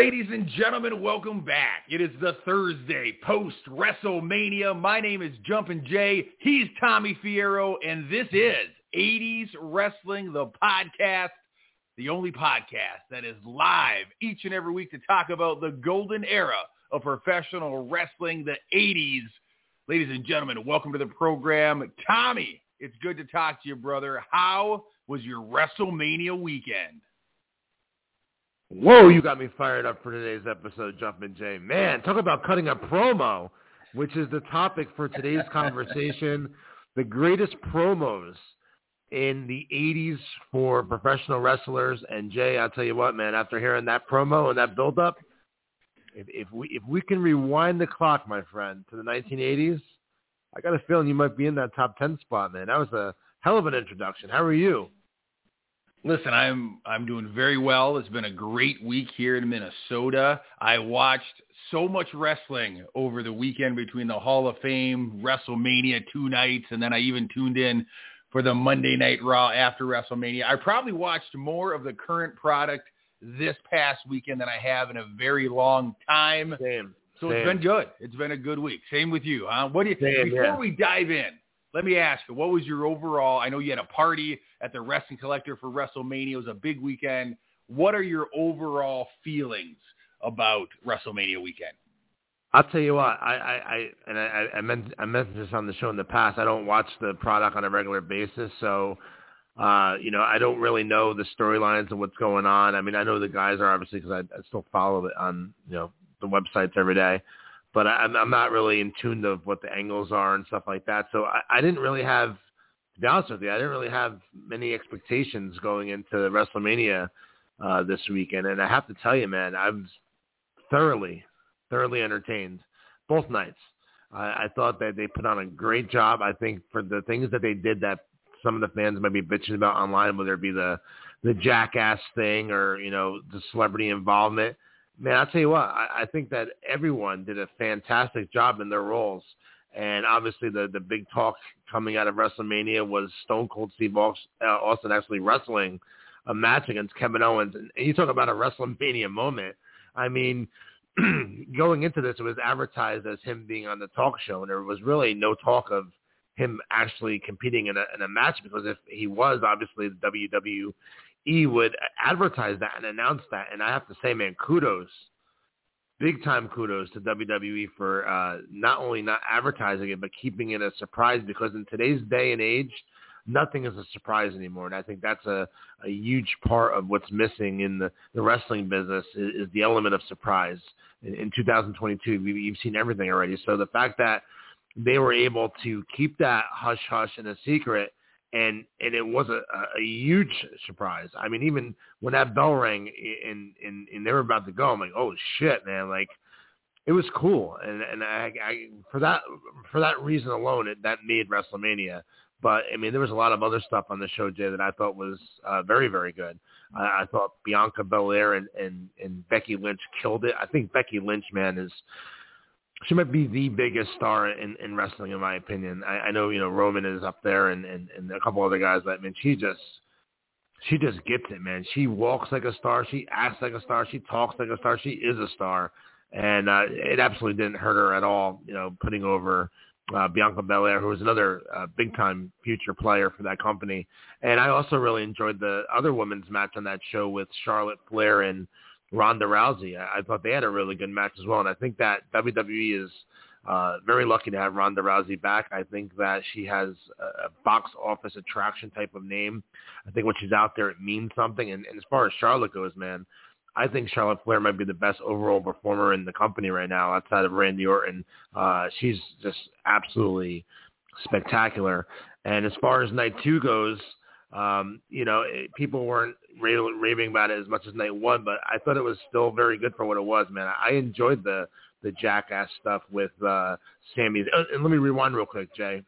Ladies and gentlemen, welcome back. It is the Thursday post WrestleMania. My name is Jumpin' Jay. He's Tommy Fierro, and this is 80s Wrestling, the podcast, the only podcast that is live each and every week to talk about the golden era of professional wrestling, the 80s. Ladies and gentlemen, welcome to the program. Tommy, it's good to talk to you, brother. How was your WrestleMania weekend? Whoa, you got me fired up for today's episode, Jumpin' Jay. Man, talk about cutting a promo, which is the topic for today's conversation. The greatest promos in the 80s for professional wrestlers. And Jay, I'll tell you what, man, after hearing that promo and that build-up, if, if we if we can rewind the clock, my friend, to the 1980s, I got a feeling you might be in that top 10 spot, man. That was a hell of an introduction. How are you? Listen, I'm I'm doing very well. It's been a great week here in Minnesota. I watched so much wrestling over the weekend between the Hall of Fame, WrestleMania two nights, and then I even tuned in for the Monday Night Raw after WrestleMania. I probably watched more of the current product this past weekend than I have in a very long time. Same. So Same. it's been good. It's been a good week. Same with you. Huh? What do you Same, before yeah. we dive in? Let me ask you, what was your overall? I know you had a party at the Wrestling Collector for WrestleMania. It was a big weekend. What are your overall feelings about WrestleMania weekend? I'll tell you what, I, I, I and I, I meant I mentioned this on the show in the past. I don't watch the product on a regular basis, so uh, you know, I don't really know the storylines and what's going on. I mean, I know the guys are obviously because I, I still follow it on you know the websites every day, but I, I'm I'm not really in tune of what the angles are and stuff like that. So I, I didn't really have, to be honest with you, I didn't really have many expectations going into WrestleMania uh, this weekend, and I have to tell you, man, I was thoroughly thoroughly entertained both nights. I, I thought that they put on a great job. I think for the things that they did that some of the fans might be bitching about online, whether it be the the jackass thing or you know the celebrity involvement. Man, I'll tell you what, I, I think that everyone did a fantastic job in their roles. And obviously, the the big talk coming out of WrestleMania was Stone Cold Steve uh, Austin actually wrestling a match against Kevin Owens. And you talk about a WrestleMania moment. I mean, going into this, it was advertised as him being on the talk show, and there was really no talk of him actually competing in a, in a match because if he was, obviously the WWE would advertise that and announce that. And I have to say, man, kudos, big time kudos to WWE for uh, not only not advertising it, but keeping it a surprise because in today's day and age, nothing is a surprise anymore. And I think that's a, a huge part of what's missing in the, the wrestling business is, is the element of surprise. In, in 2022, we, you've seen everything already. So the fact that they were able to keep that hush hush and a secret and and it was a, a huge surprise. I mean, even when that bell rang and and and they were about to go, I'm like, oh shit, man! Like it was cool, and and I, I for that for that reason alone, it, that made WrestleMania. But I mean, there was a lot of other stuff on the show, Jay, that I thought was uh, very very good. I, I thought Bianca Belair and and and Becky Lynch killed it. I think Becky Lynch, man, is she might be the biggest star in, in wrestling, in my opinion. I, I know, you know, Roman is up there and, and, and a couple other guys, but I mean, she just, she just gets it, man. She walks like a star. She acts like a star. She talks like a star. She is a star. And uh, it absolutely didn't hurt her at all, you know, putting over uh, Bianca Belair, who was another uh, big-time future player for that company. And I also really enjoyed the other women's match on that show with Charlotte Flair and Ronda Rousey. I, I thought they had a really good match as well, and I think that WWE is uh, very lucky to have Ronda Rousey back. I think that she has a, a box office attraction type of name. I think when she's out there, it means something. And, and as far as Charlotte goes, man, I think Charlotte Flair might be the best overall performer in the company right now outside of Randy Orton. Uh, she's just absolutely spectacular. And as far as night two goes, um, you know, it, people weren't ra- raving about it as much as night one, but I thought it was still very good for what it was, man. I enjoyed the the jackass stuff with uh Sami. Uh, and let me rewind real quick, Jay.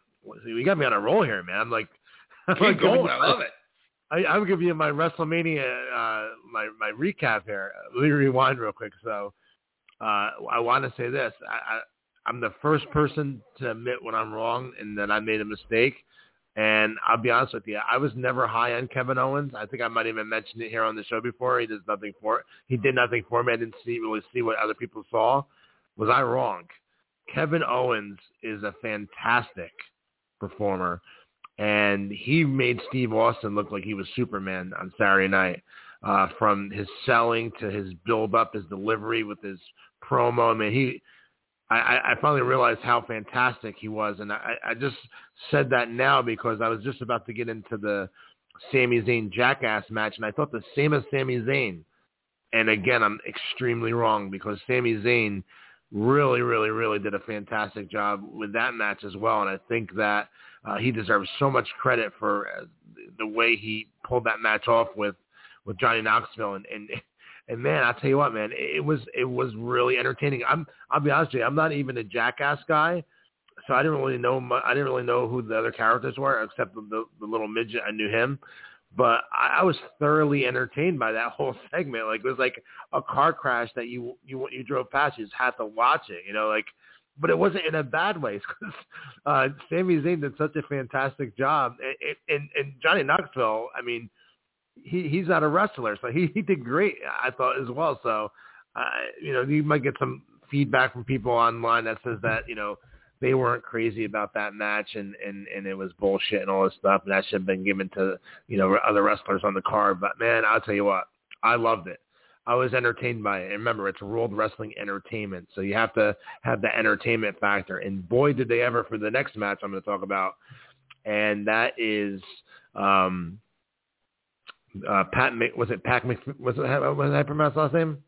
You got me on a roll here, man. I'm like, I'm Keep like going. I love it. I, I'm giving you my WrestleMania, uh, my my recap here. Let me rewind real quick. So, uh, I want to say this: I, I, I'm the first person to admit when I'm wrong and that I made a mistake. And I'll be honest with you, I was never high on Kevin Owens. I think I might even mentioned it here on the show before. He does nothing for he did nothing for me. I didn't see really see what other people saw. Was I wrong? Kevin Owens is a fantastic performer, and he made Steve Austin look like he was Superman on Saturday night. Uh, from his selling to his build up, his delivery with his promo. I mean, he I, I finally realized how fantastic he was, and I, I just said that now because I was just about to get into the Sami Zayn Jackass match, and I thought the same as Sami Zayn. And again, I'm extremely wrong because Sami Zayn really, really, really did a fantastic job with that match as well, and I think that uh, he deserves so much credit for uh, the way he pulled that match off with with Johnny Knoxville, and, and and man, I'll tell you what, man, it was it was really entertaining. I'm I'll be honest with you, I'm not even a jackass guy, so I didn't really know I didn't really know who the other characters were except the the, the little midget. I knew him, but I, I was thoroughly entertained by that whole segment. Like it was like a car crash that you you you drove past, you just had to watch it. You know, like but it wasn't in a bad way because uh, Sami Zayn did such a fantastic job, and, and, and Johnny Knoxville. I mean, he he's not a wrestler, so he he did great. I thought as well. So, uh, you know, you might get some feedback from people online that says that you know they weren't crazy about that match and and and it was bullshit and all this stuff, and that should have been given to you know other wrestlers on the card. But man, I'll tell you what, I loved it. I was entertained by it. And remember, it's World Wrestling Entertainment, so you have to have the entertainment factor. And boy, did they ever for the next match I'm going to talk about, and that is um, uh, Pat was it Pat Mc, was it how was I pronounce last name?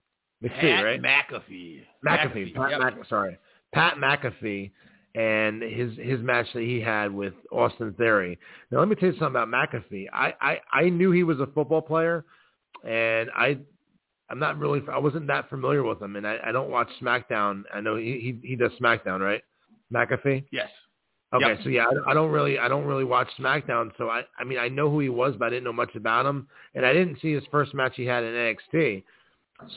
McPhee, Pat right? McAfee. McAfee. McAfee. Pat yep. Mac, sorry, Pat McAfee, and his his match that he had with Austin Theory. Now let me tell you something about McAfee. I I, I knew he was a football player, and I I'm not really I wasn't that familiar with him, and I, I don't watch SmackDown. I know he he, he does SmackDown, right? McAfee. Yes. Okay, yep. so yeah, I, don't really, I don't really watch SmackDown, so I, I mean, I know who he was, but I didn't know much about him, and I didn't see his first match he had in NXT,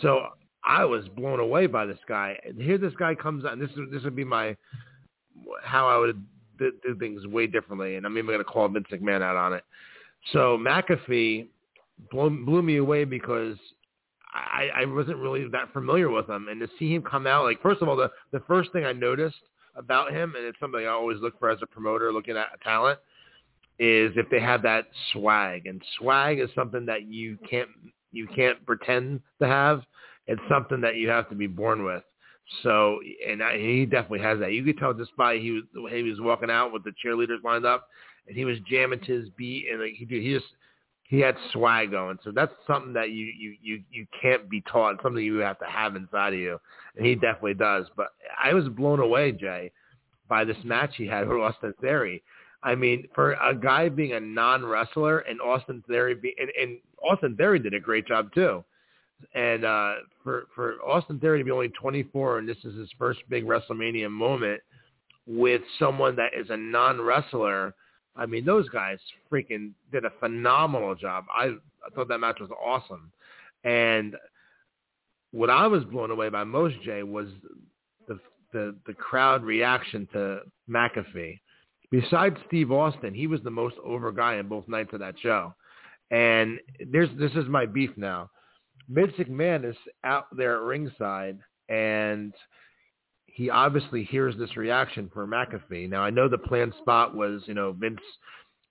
so I was blown away by this guy. And here, this guy comes on. This this would be my how I would do, do things way differently, and I'm even going to call Vince McMahon out on it. So McAfee blew, blew me away because I, I wasn't really that familiar with him, and to see him come out, like first of all, the the first thing I noticed about him, and it's something I always look for as a promoter looking at a talent, is if they have that swag. And swag is something that you can't you can't pretend to have. It's something that you have to be born with. So, and I, he definitely has that. You could tell just by he was he was walking out with the cheerleaders lined up, and he was jamming to his beat, and like he he just he had swag going. So that's something that you you you you can't be taught. Something you have to have inside of you, and he definitely does. But I was blown away, Jay, by this match he had with Austin Theory. I mean, for a guy being a non-wrestler and Austin Theory, be, and, and Austin Theory did a great job too. And uh, for for Austin Theory to be only 24 and this is his first big WrestleMania moment with someone that is a non-wrestler I mean, those guys freaking did a phenomenal job. I, I thought that match was awesome. And what I was blown away by most, Jay, was the the, the crowd reaction to McAfee. Besides Steve Austin, he was the most over guy in both nights of that show. And there's this is my beef now. Vince McMahon is out there at ringside, and – he obviously hears this reaction for McAfee. Now I know the planned spot was, you know, Vince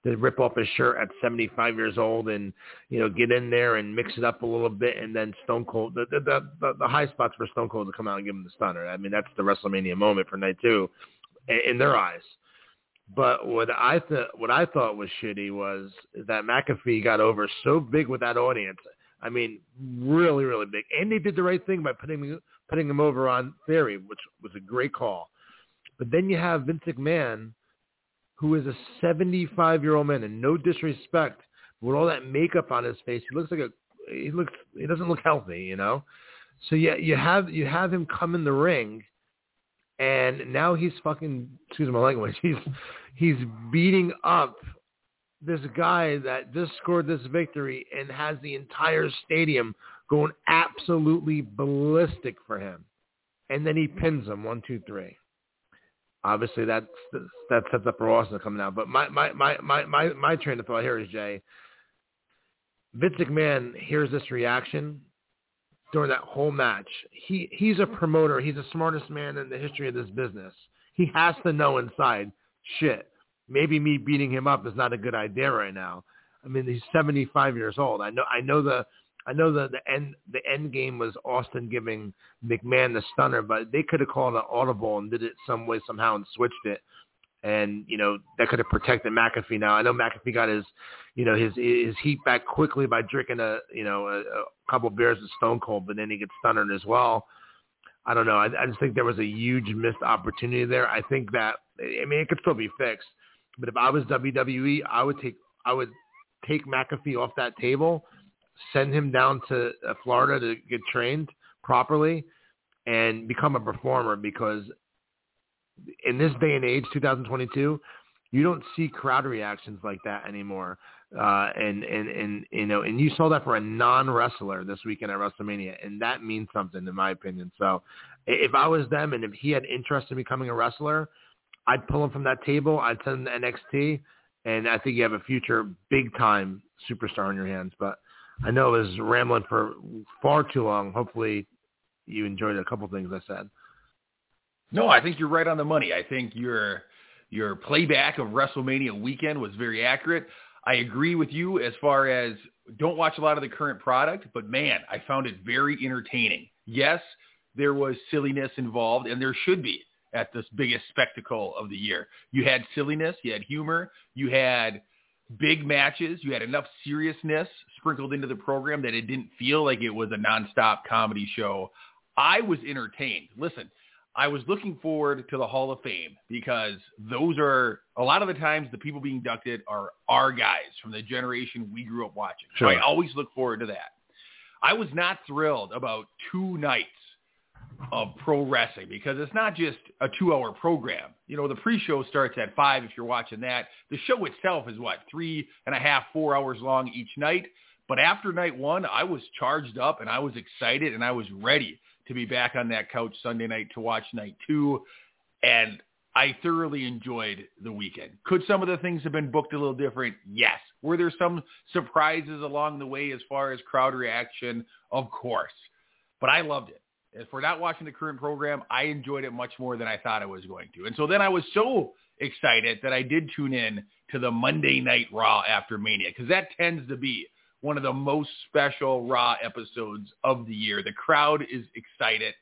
to rip off his shirt at 75 years old and, you know, get in there and mix it up a little bit and then Stone Cold, the, the, the, the high spots for Stone Cold to come out and give him the stunner. I mean, that's the WrestleMania moment for night two in their eyes. But what I th- what I thought was shitty was that McAfee got over so big with that audience. I mean, really, really big. And they did the right thing by putting putting him over on Theory, which was a great call. But then you have Vince McMahon, who is a 75-year-old man, and no disrespect, with all that makeup on his face, he looks like a he looks he doesn't look healthy, you know. So yeah, you have you have him come in the ring, and now he's fucking excuse my language. He's he's beating up this guy that just scored this victory and has the entire stadium going absolutely ballistic for him. And then he pins him one, two, three. obviously that's that sets up for Austin coming out. But my my my my my, my train of thought here is Jay. Vince McMahon hears this reaction during that whole match. He he's a promoter. He's the smartest man in the history of this business. He has to know inside, shit, maybe me beating him up is not a good idea right now. I mean, he's 75 years old. I know I know the I know that the end the end game was Austin giving McMahon the stunner, but they could have called an audible and did it some way somehow and switched it, and you know that could have protected McAfee. Now I know McAfee got his you know his his heat back quickly by drinking a you know a, a couple beers with Stone Cold, but then he gets stunnered as well. I don't know. I, I just think there was a huge missed opportunity there. I think that I mean it could still be fixed, but if I was WWE, I would take I would take McAfee off that table send him down to uh, Florida to get trained properly and become a performer because in this day and age, 2022, you don't see crowd reactions like that anymore. Uh, and, and, and, you know, and you saw that for a non-wrestler this weekend at WrestleMania, and that means something in my opinion. So if I was them and if he had interest in becoming a wrestler, I'd pull him from that table. I'd send him to NXT, and I think you have a future big time superstar in your hands. But I know I was rambling for far too long. Hopefully you enjoyed a couple things I said. No, I think you're right on the money. I think your your playback of WrestleMania weekend was very accurate. I agree with you as far as don't watch a lot of the current product, but man, I found it very entertaining. Yes, there was silliness involved, and there should be at this biggest spectacle of the year. You had silliness, you had humor, you had big matches. You had enough seriousness sprinkled into the program that it didn't feel like it was a nonstop comedy show. I was entertained. Listen, I was looking forward to the Hall of Fame because those are a lot of the times the people being inducted are our guys from the generation we grew up watching. Sure. So I always look forward to that. I was not thrilled about two nights of pro wrestling because it's not just a two-hour program. You know, the pre-show starts at five if you're watching that. The show itself is what three and a half, four hours long each night. But after night one, I was charged up and I was excited and I was ready to be back on that couch Sunday night to watch night two. And I thoroughly enjoyed the weekend. Could some of the things have been booked a little different? Yes. Were there some surprises along the way as far as crowd reaction? Of course. But I loved it. If we're not watching the current program, I enjoyed it much more than I thought I was going to. And so then I was so excited that I did tune in to the Monday Night Raw after Mania because that tends to be one of the most special Raw episodes of the year. The crowd is excited.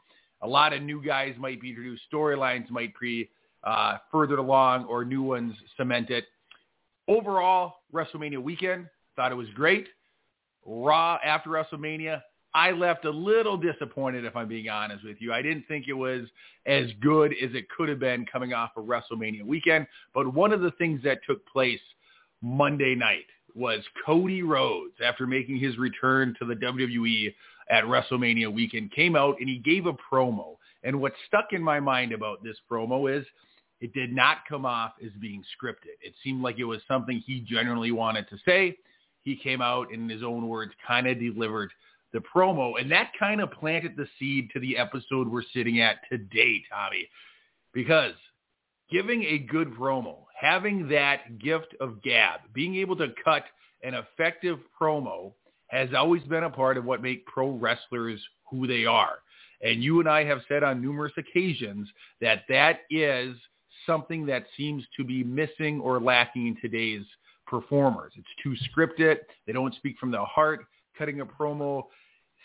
A lot of new guys might be introduced. Storylines might be uh, further along or new ones cemented. Overall, WrestleMania weekend, thought it was great. Raw after WrestleMania, I left a little disappointed, if I'm being honest with you. I didn't think it was as good as it could have been coming off of WrestleMania weekend. But one of the things that took place Monday night was Cody Rhodes, after making his return to the WWE at WrestleMania weekend, came out and he gave a promo. And what stuck in my mind about this promo is it did not come off as being scripted. It seemed like it was something he genuinely wanted to say. He came out in his own words, kind of delivered the promo, and that kind of planted the seed to the episode we're sitting at today, Tommy, because giving a good promo, having that gift of gab, being able to cut an effective promo has always been a part of what make pro wrestlers who they are. And you and I have said on numerous occasions that that is something that seems to be missing or lacking in today's performers. It's too scripted. They don't speak from the heart. Cutting a promo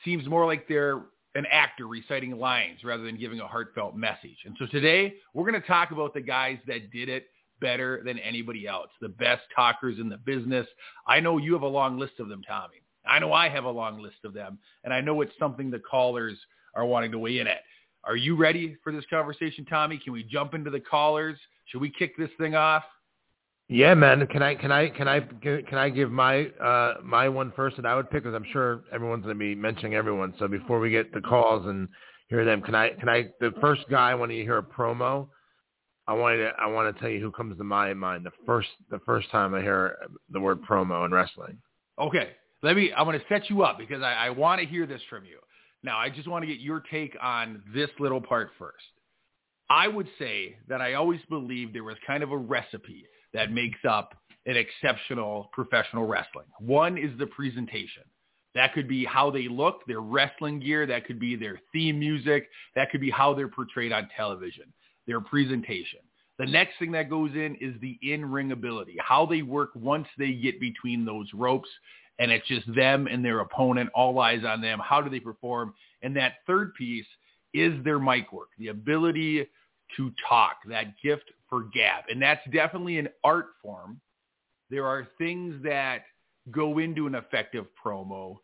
seems more like they're an actor reciting lines rather than giving a heartfelt message. And so today we're going to talk about the guys that did it better than anybody else, the best talkers in the business. I know you have a long list of them, Tommy. I know I have a long list of them, and I know it's something the callers are wanting to weigh in at. Are you ready for this conversation, Tommy? Can we jump into the callers? Should we kick this thing off? Yeah, man. Can I can I can I can I give my uh my one first that I would pick because I'm sure everyone's going to be mentioning everyone. So before we get the calls and hear them, can I can I the first guy when you hear a promo, I want to I want to tell you who comes to my mind the first the first time I hear the word promo in wrestling. Okay, let me. I'm going to set you up because I, I want to hear this from you. Now, I just want to get your take on this little part first. I would say that I always believed there was kind of a recipe that makes up an exceptional professional wrestling. One is the presentation. That could be how they look, their wrestling gear. That could be their theme music. That could be how they're portrayed on television, their presentation. The next thing that goes in is the in-ring ability, how they work once they get between those ropes and it's just them and their opponent, all eyes on them. How do they perform? And that third piece is their mic work, the ability to talk, that gift for gab. And that's definitely an art form. There are things that go into an effective promo,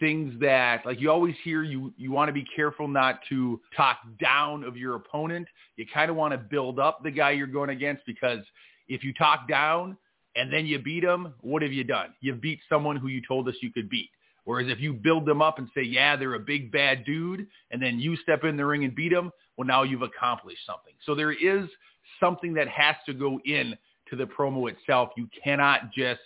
things that like you always hear you you want to be careful not to talk down of your opponent. You kind of want to build up the guy you're going against because if you talk down and then you beat them, what have you done? You've beat someone who you told us you could beat. Whereas if you build them up and say, yeah, they're a big bad dude, and then you step in the ring and beat them, well, now you've accomplished something. So there is something that has to go in to the promo itself. You cannot just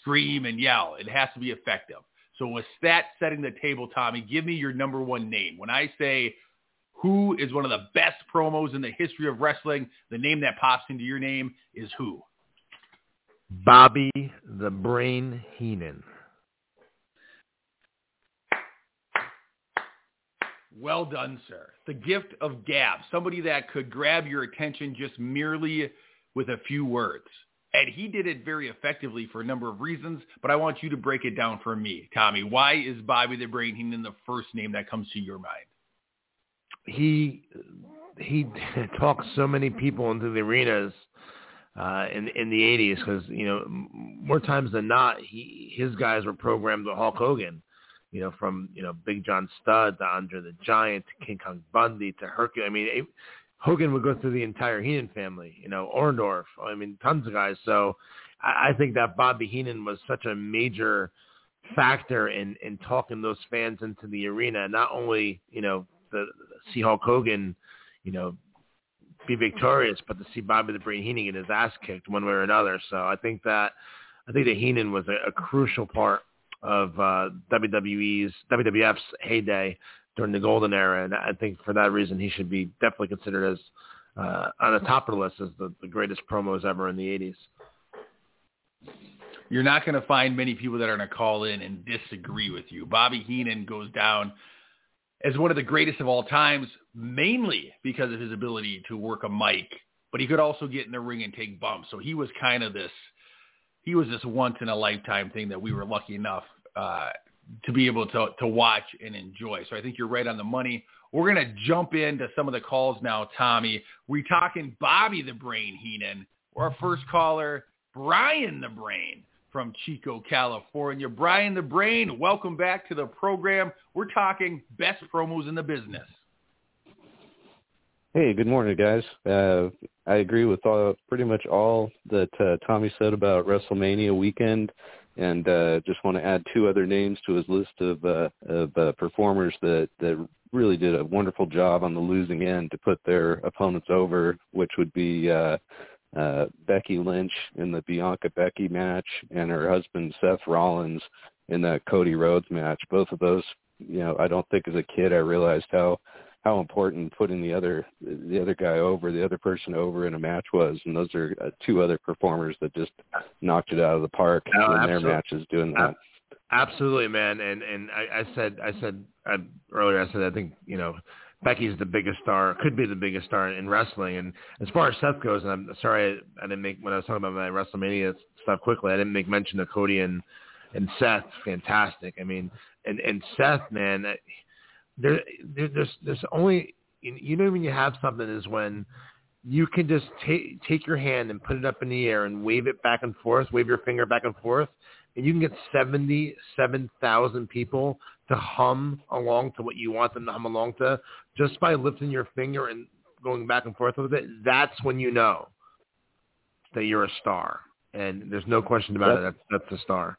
scream and yell. It has to be effective. So with that setting the table, Tommy, give me your number one name. When I say who is one of the best promos in the history of wrestling, the name that pops into your name is who? Bobby the Brain Heenan. Well done, sir. The gift of gab, somebody that could grab your attention just merely with a few words. And he did it very effectively for a number of reasons, but I want you to break it down for me. Tommy, why is Bobby the Brain Heenan the first name that comes to your mind? He he talked so many people into the arenas uh, in in the 80s because you know more times than not he his guys were programmed with Hulk Hogan you know, from you know Big John Studd to Andre the Giant to King Kong Bundy to Hercules. I mean, it, Hogan would go through the entire Heenan family. You know, Orndorff. I mean, tons of guys. So I, I think that Bobby Heenan was such a major factor in in talking those fans into the arena. Not only you know the, the see Hulk Hogan, you know, be victorious, but to see Bobby the Brain Heenan get his ass kicked one way or another. So I think that I think that Heenan was a, a crucial part of uh, WWE's WWF's heyday during the golden era, and I think for that reason he should be definitely considered as uh, on the top of the list as the, the greatest promos ever in the 80s. You're not going to find many people that are going to call in and disagree with you. Bobby Heenan goes down as one of the greatest of all times, mainly because of his ability to work a mic, but he could also get in the ring and take bumps. So he was kind of this, he was this once in a lifetime thing that we were lucky enough uh, to be able to to watch and enjoy. So I think you're right on the money. We're gonna jump into some of the calls now, Tommy. We're talking Bobby the Brain Heenan. Our first caller, Brian the Brain from Chico, California. Brian the Brain, welcome back to the program. We're talking best promos in the business. Hey, good morning, guys. Uh, I agree with all, pretty much all that uh, Tommy said about WrestleMania weekend and uh, just want to add two other names to his list of uh, of uh, performers that that really did a wonderful job on the losing end to put their opponents over, which would be uh, uh, Becky Lynch in the Bianca Becky match and her husband Seth Rollins in that Cody Rhodes match. Both of those, you know, I don't think as a kid I realized how how important putting the other the other guy over, the other person over in a match was, and those are uh, two other performers that just knocked it out of the park no, in their matches doing that. Absolutely, man. And and I, I said I said I, earlier I said I think you know Becky's the biggest star, could be the biggest star in wrestling. And as far as Seth goes, and I'm sorry I, I didn't make when I was talking about my WrestleMania stuff quickly, I didn't make mention of Cody and and Seth. Fantastic. I mean, and and Seth, man there, there there's there's only you know when you have something is when you can just take take your hand and put it up in the air and wave it back and forth, wave your finger back and forth, and you can get seventy seven thousand people to hum along to what you want them to hum along to just by lifting your finger and going back and forth with it. That's when you know that you're a star, and there's no question about it. That's that's a star.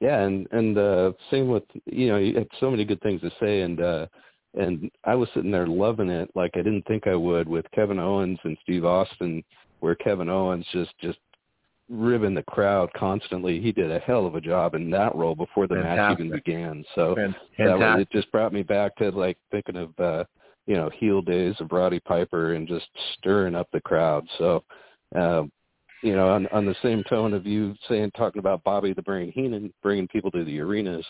Yeah, and and uh same with you know, you had so many good things to say and uh and I was sitting there loving it like I didn't think I would with Kevin Owens and Steve Austin where Kevin Owens just just ribbing the crowd constantly. He did a hell of a job in that role before the Fantastic. match even began. So Fantastic. that was, it just brought me back to like thinking of uh you know heel days of Roddy Piper and just stirring up the crowd. So, uh, you know, on, on the same tone of you saying talking about Bobby the Brain Heenan bringing people to the arenas,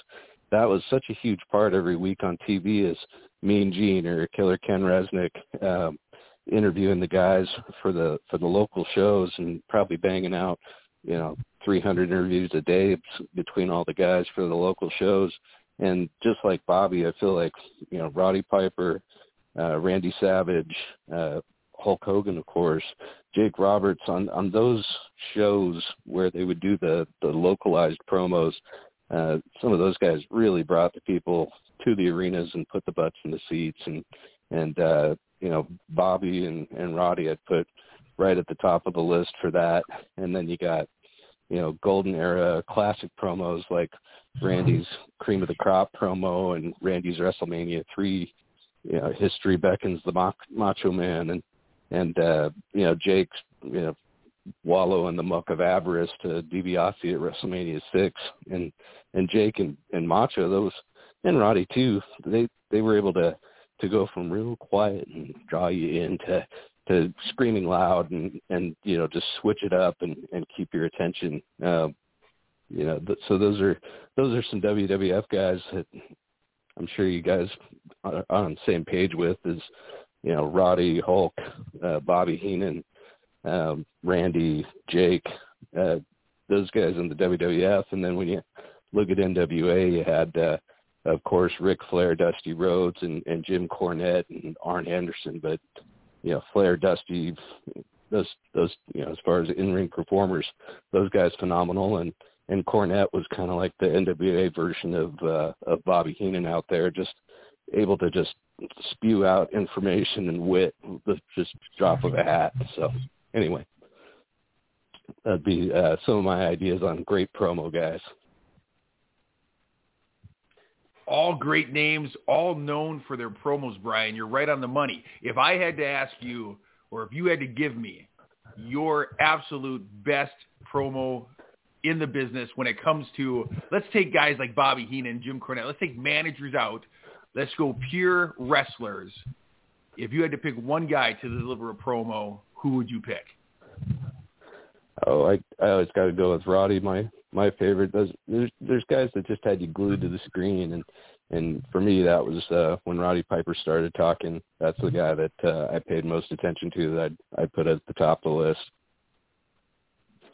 that was such a huge part every week on TV as Mean Gene or Killer Ken Resnick um, interviewing the guys for the for the local shows and probably banging out you know 300 interviews a day between all the guys for the local shows. And just like Bobby I feel like you know Roddy Piper uh Randy Savage uh Hulk Hogan of course Jake Roberts on on those shows where they would do the the localized promos uh some of those guys really brought the people to the arenas and put the butts in the seats. And and uh you know Bobby and and Roddy I'd put right at the top of the list for that. And then you got you know golden era classic promos like Randy's cream of the crop promo and Randy's WrestleMania 3 you know history beckons the macho man. And and uh you know Jake's you know wallow in the muck of avarice to DiBiase at WrestleMania 6 and and Jake and and Macho those and Roddy too they they were able to to go from real quiet and draw you in to to screaming loud and and you know just switch it up and and keep your attention. Uh, you know so those are those are some WWF guys that I'm sure you guys are on the same page with is you know Roddy Hulk uh, Bobby Heenan um, Randy Jake uh, those guys in the WWF and then when you look at NWA you had uh, of course, Ric Flair, Dusty Rhodes, and, and Jim Cornette and Arn Anderson. But you know, Flair, Dusty, those those you know, as far as in ring performers, those guys phenomenal. And and Cornette was kind of like the NWA version of uh, of Bobby Heenan out there, just able to just spew out information and wit with just drop of a hat. So anyway, that'd be uh, some of my ideas on great promo guys all great names, all known for their promos, Brian. You're right on the money. If I had to ask you, or if you had to give me your absolute best promo in the business when it comes to, let's take guys like Bobby Heenan, and Jim Cornette, let's take managers out. Let's go pure wrestlers. If you had to pick one guy to deliver a promo, who would you pick? Oh, I I always got to go with Roddy. My my favorite. There's, there's there's guys that just had you glued to the screen, and and for me that was uh, when Roddy Piper started talking. That's the guy that uh, I paid most attention to. That I I put at the top of the list.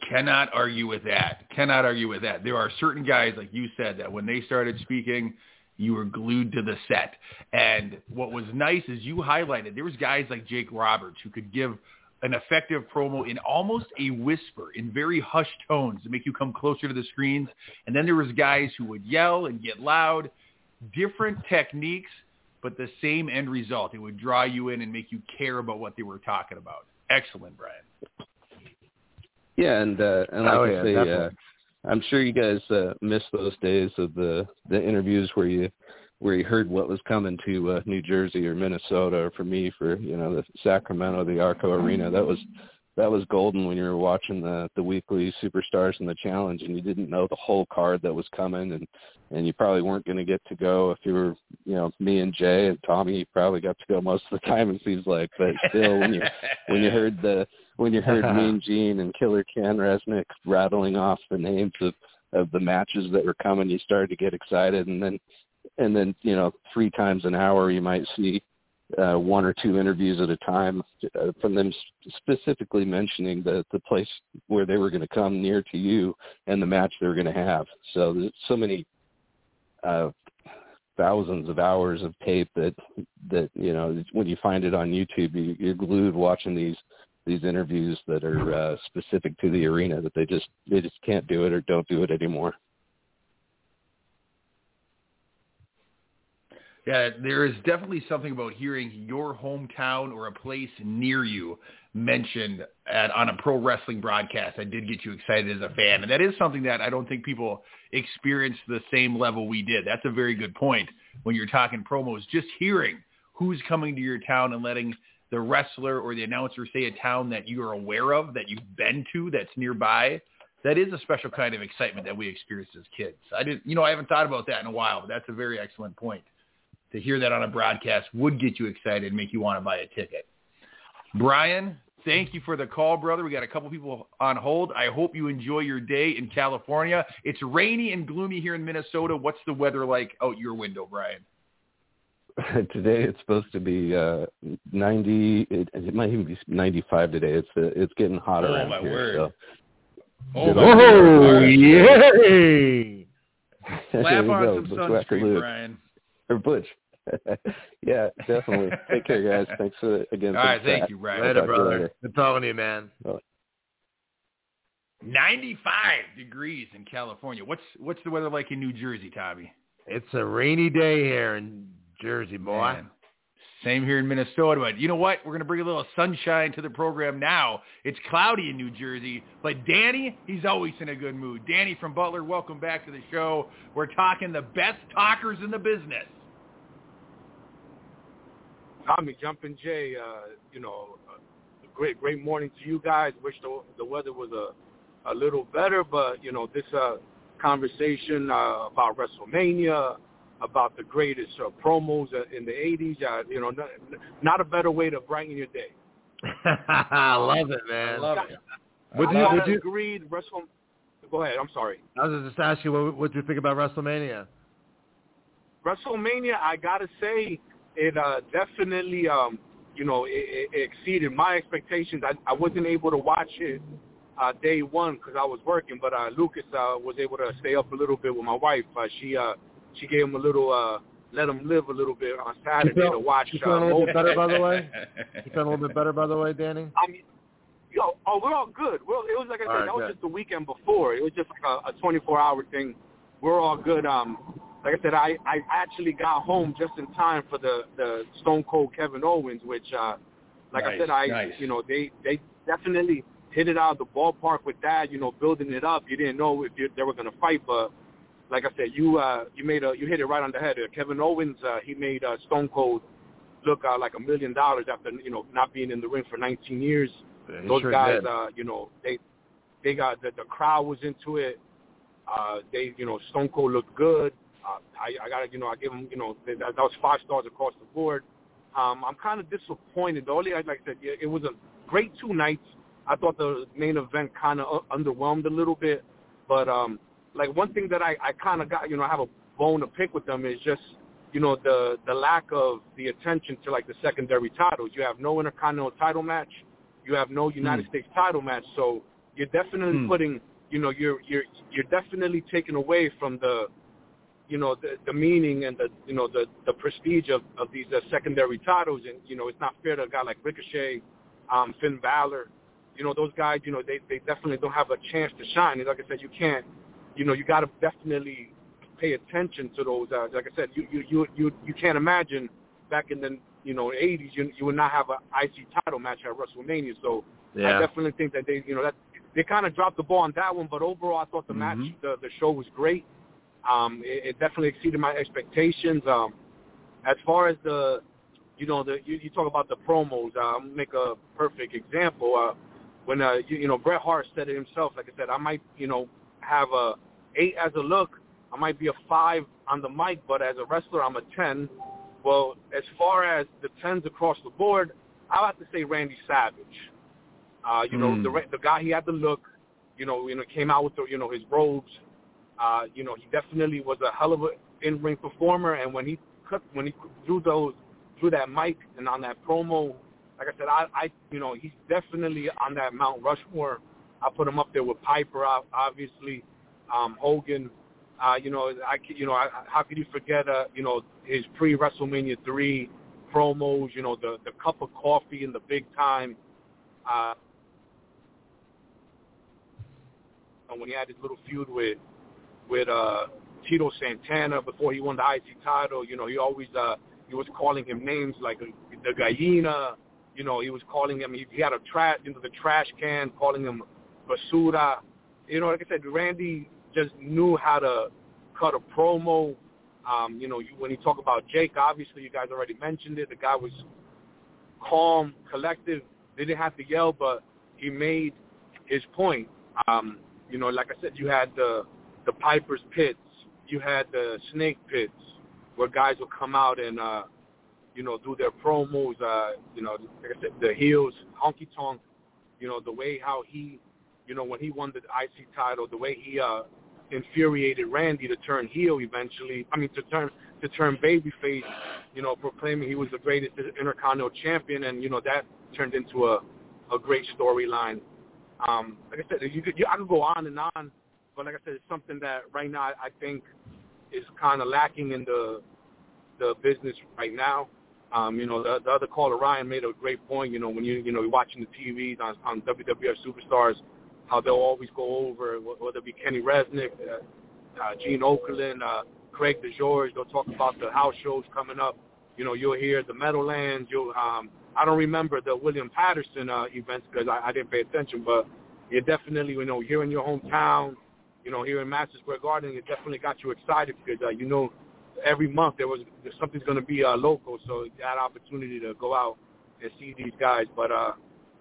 Cannot argue with that. Cannot argue with that. There are certain guys, like you said, that when they started speaking, you were glued to the set. And what was nice is you highlighted there was guys like Jake Roberts who could give an effective promo in almost a whisper, in very hushed tones to make you come closer to the screens. And then there was guys who would yell and get loud, different techniques, but the same end result. It would draw you in and make you care about what they were talking about. Excellent, Brian. Yeah, and uh, and like oh, I yeah, say, uh, I'm sure you guys uh, miss those days of the the interviews where you where you heard what was coming to uh, New Jersey or Minnesota, or for me, for you know the Sacramento, the Arco Arena. That was that was golden when you were watching the the weekly superstars and the challenge, and you didn't know the whole card that was coming, and and you probably weren't going to get to go if you were you know me and Jay and Tommy. You probably got to go most of the time. It seems like, but still, when you when you heard the when you heard Mean Gene and Killer Ken Resnick rattling off the names of of the matches that were coming, you started to get excited, and then and then you know three times an hour you might see uh, one or two interviews at a time uh, from them specifically mentioning the the place where they were going to come near to you and the match they were going to have. So there's so many uh, thousands of hours of tape that that you know when you find it on YouTube, you, you're glued watching these these interviews that are uh, specific to the arena that they just they just can't do it or don't do it anymore. Yeah, there is definitely something about hearing your hometown or a place near you mentioned at, on a pro wrestling broadcast that did get you excited as a fan. And that is something that I don't think people experience the same level we did. That's a very good point when you're talking promos. Just hearing who's coming to your town and letting the wrestler or the announcer say a town that you are aware of, that you've been to, that's nearby, that is a special kind of excitement that we experienced as kids. I didn't, you know, I haven't thought about that in a while, but that's a very excellent point. To hear that on a broadcast would get you excited and make you want to buy a ticket. Brian, thank you for the call, brother. We got a couple people on hold. I hope you enjoy your day in California. It's rainy and gloomy here in Minnesota. What's the weather like out your window, Brian? today it's supposed to be uh 90 it, it might even be 95 today it's uh, it's getting hotter oh, around my here word. so Oh, my Oh, word. yay! there Slap on go, some Butch sunscreen, Brian. or Butch yeah definitely take care guys thanks for again All for right, the thank chat. you, Brian. Later, talk brother. later. Good talking to you, man. 95 degrees in California. What's what's the weather like in New Jersey, Tommy? It's a rainy day here in Jersey, boy. Man. Same here in Minnesota, but you know what? We're going to bring a little sunshine to the program now. It's cloudy in New Jersey, but Danny, he's always in a good mood. Danny from Butler, welcome back to the show. We're talking the best talkers in the business. Tommy, Jumpin' Jay, uh, you know, uh, great, great morning to you guys. Wish the, the weather was a, a little better, but, you know, this uh, conversation uh, about WrestleMania, about the greatest uh, promos uh, in the 80s, uh, you know, not, not a better way to brighten your day. I love it, man. I love it. Would you- would you- agree, Wrestle... Go ahead, I'm sorry. I was just asking, what what do you think about WrestleMania? WrestleMania, I gotta say, it uh, definitely, um, you know, it, it exceeded my expectations. I, I wasn't able to watch it uh, day one because I was working, but uh, Lucas uh, was able to stay up a little bit with my wife. Uh, she uh, she gave him a little, uh, let him live a little bit on Saturday to watch. you Uh, feeling a little bit better, by the way? You feeling a little bit better, by the way, Danny? I mean, yo, oh, we're all good. Well, it was like I said, All right, that was good. just the weekend before. It was just like a, a 24-hour thing. We're all good. Um, like I said, I, I actually got home just in time for the the Stone Cold Kevin Owens, which, uh, like I said, I nice. you know they they definitely hit it out of the ballpark with that. You know, building it up. You didn't know if you, they were going to fight, but like I said, you uh, you made a you hit it right on the head. Kevin Owens, uh, he made uh, Stone Cold look uh, like a million dollars after you know not being in the ring for 19 years Yeah, those sure guys, did. uh, you know, they they got the, the crowd was into it. Uh, they, you know, Stone Cold looked good. Uh, I, I gotta, you know, I give him, you know, that, that was five stars across the board. Um, I'm kind of disappointed. The only, like I said, it, it was a great two nights. I thought the main event kind of underwhelmed a little bit, but um, like one thing that I, I kind of got, you know, I have a bone to pick with them is just, you know, the the lack of the attention to like the secondary titles. You have no intercontinental title match. You have no United States title match. So you're definitely Hmm. putting, you know, you're you're you're definitely taking away from the, you know, the the meaning and the you know the the prestige of of these uh, secondary titles. And you know, it's not fair to a guy like Ricochet, um, Finn Balor. You know, those guys, you know, they they definitely don't have a chance to shine. And like I said, you can't, you know, you got to definitely pay attention to those. Uh, like I said, you you you you you can't imagine back in the you know 80s you you would not have an IC title match at WrestleMania. So I definitely think that they you know that they kind of dropped the ball on that one. But overall, I thought the match Mhm. the the show was great. Um, it, it definitely exceeded my expectations. Um, as far as the you know the you, you talk about the promos. Uh, I'll make a perfect example. Uh, when uh, you, you know Bret Hart said it himself, like I said, I might you know have a eight as a look. I might be a five on the mic, but as a wrestler, I'm a ten. Well, as far as the tens across the board, I'll have to say Randy Savage. Uh, you know, Mm. the the guy he had the look. You know, you know, came out with the, you know his robes. Uh, you know, he definitely was a hell of an in-ring performer, and when he cut, when he threw those, threw that mic and on that promo, like I said, I, I, you know, he's definitely on that Mount Rushmore. I put him up there with Piper, obviously, um, Hogan. Uh, you know, I, you know, I, how could you forget, uh, you know, his pre WrestleMania three promos? You know, the the cup of coffee in the big time. Uh, and when he had his little feud with with uh Tito Santana before he won the IC title, you know, he always uh he was calling him names like uh, the Gallina, you know, he was calling him he, he had a trash into the trash can, calling him basura. You know, like I said, Randy just knew how to cut a promo. Um, you know, you, when you talk about Jake, obviously you guys already mentioned it. The guy was calm, collective. They didn't have to yell, but he made his point. Um, you know, like I said, you had the the Piper's pits, you had the Snake pits, where guys would come out and uh, you know do their promos. Uh, you know, like I said, the heels, Honky Tonk. You know the way how he, you know, when he won the IC title, the way he uh, infuriated Randy to turn heel eventually. I mean to turn to turn babyface. You know, proclaiming he was the greatest Intercontinental champion, and you know that turned into a a great storyline. Um, like I said, you could you, I could go on and on, but like I said, it's something that right now I think is kind of lacking in the the business right now. Um, you know, the, the other caller Ryan made a great point. You know, when you you know you're watching the TVs on on WWF superstars, how they'll always go over whether it be Kenny Resnick, uh, uh, Gene Okerlund, uh, Craig DeGeorge. They'll talk about the house shows coming up. You know, you'll hear the Meadowlands. You'll um, I don't remember the William Paterson uh, events because I, I didn't pay attention, but you're definitely, you know, here in your hometown, you know, here in Madison Square Garden, it definitely got you excited because uh, you know every month there was something's going to be uh, local, so had opportunity to go out and see these guys. But uh,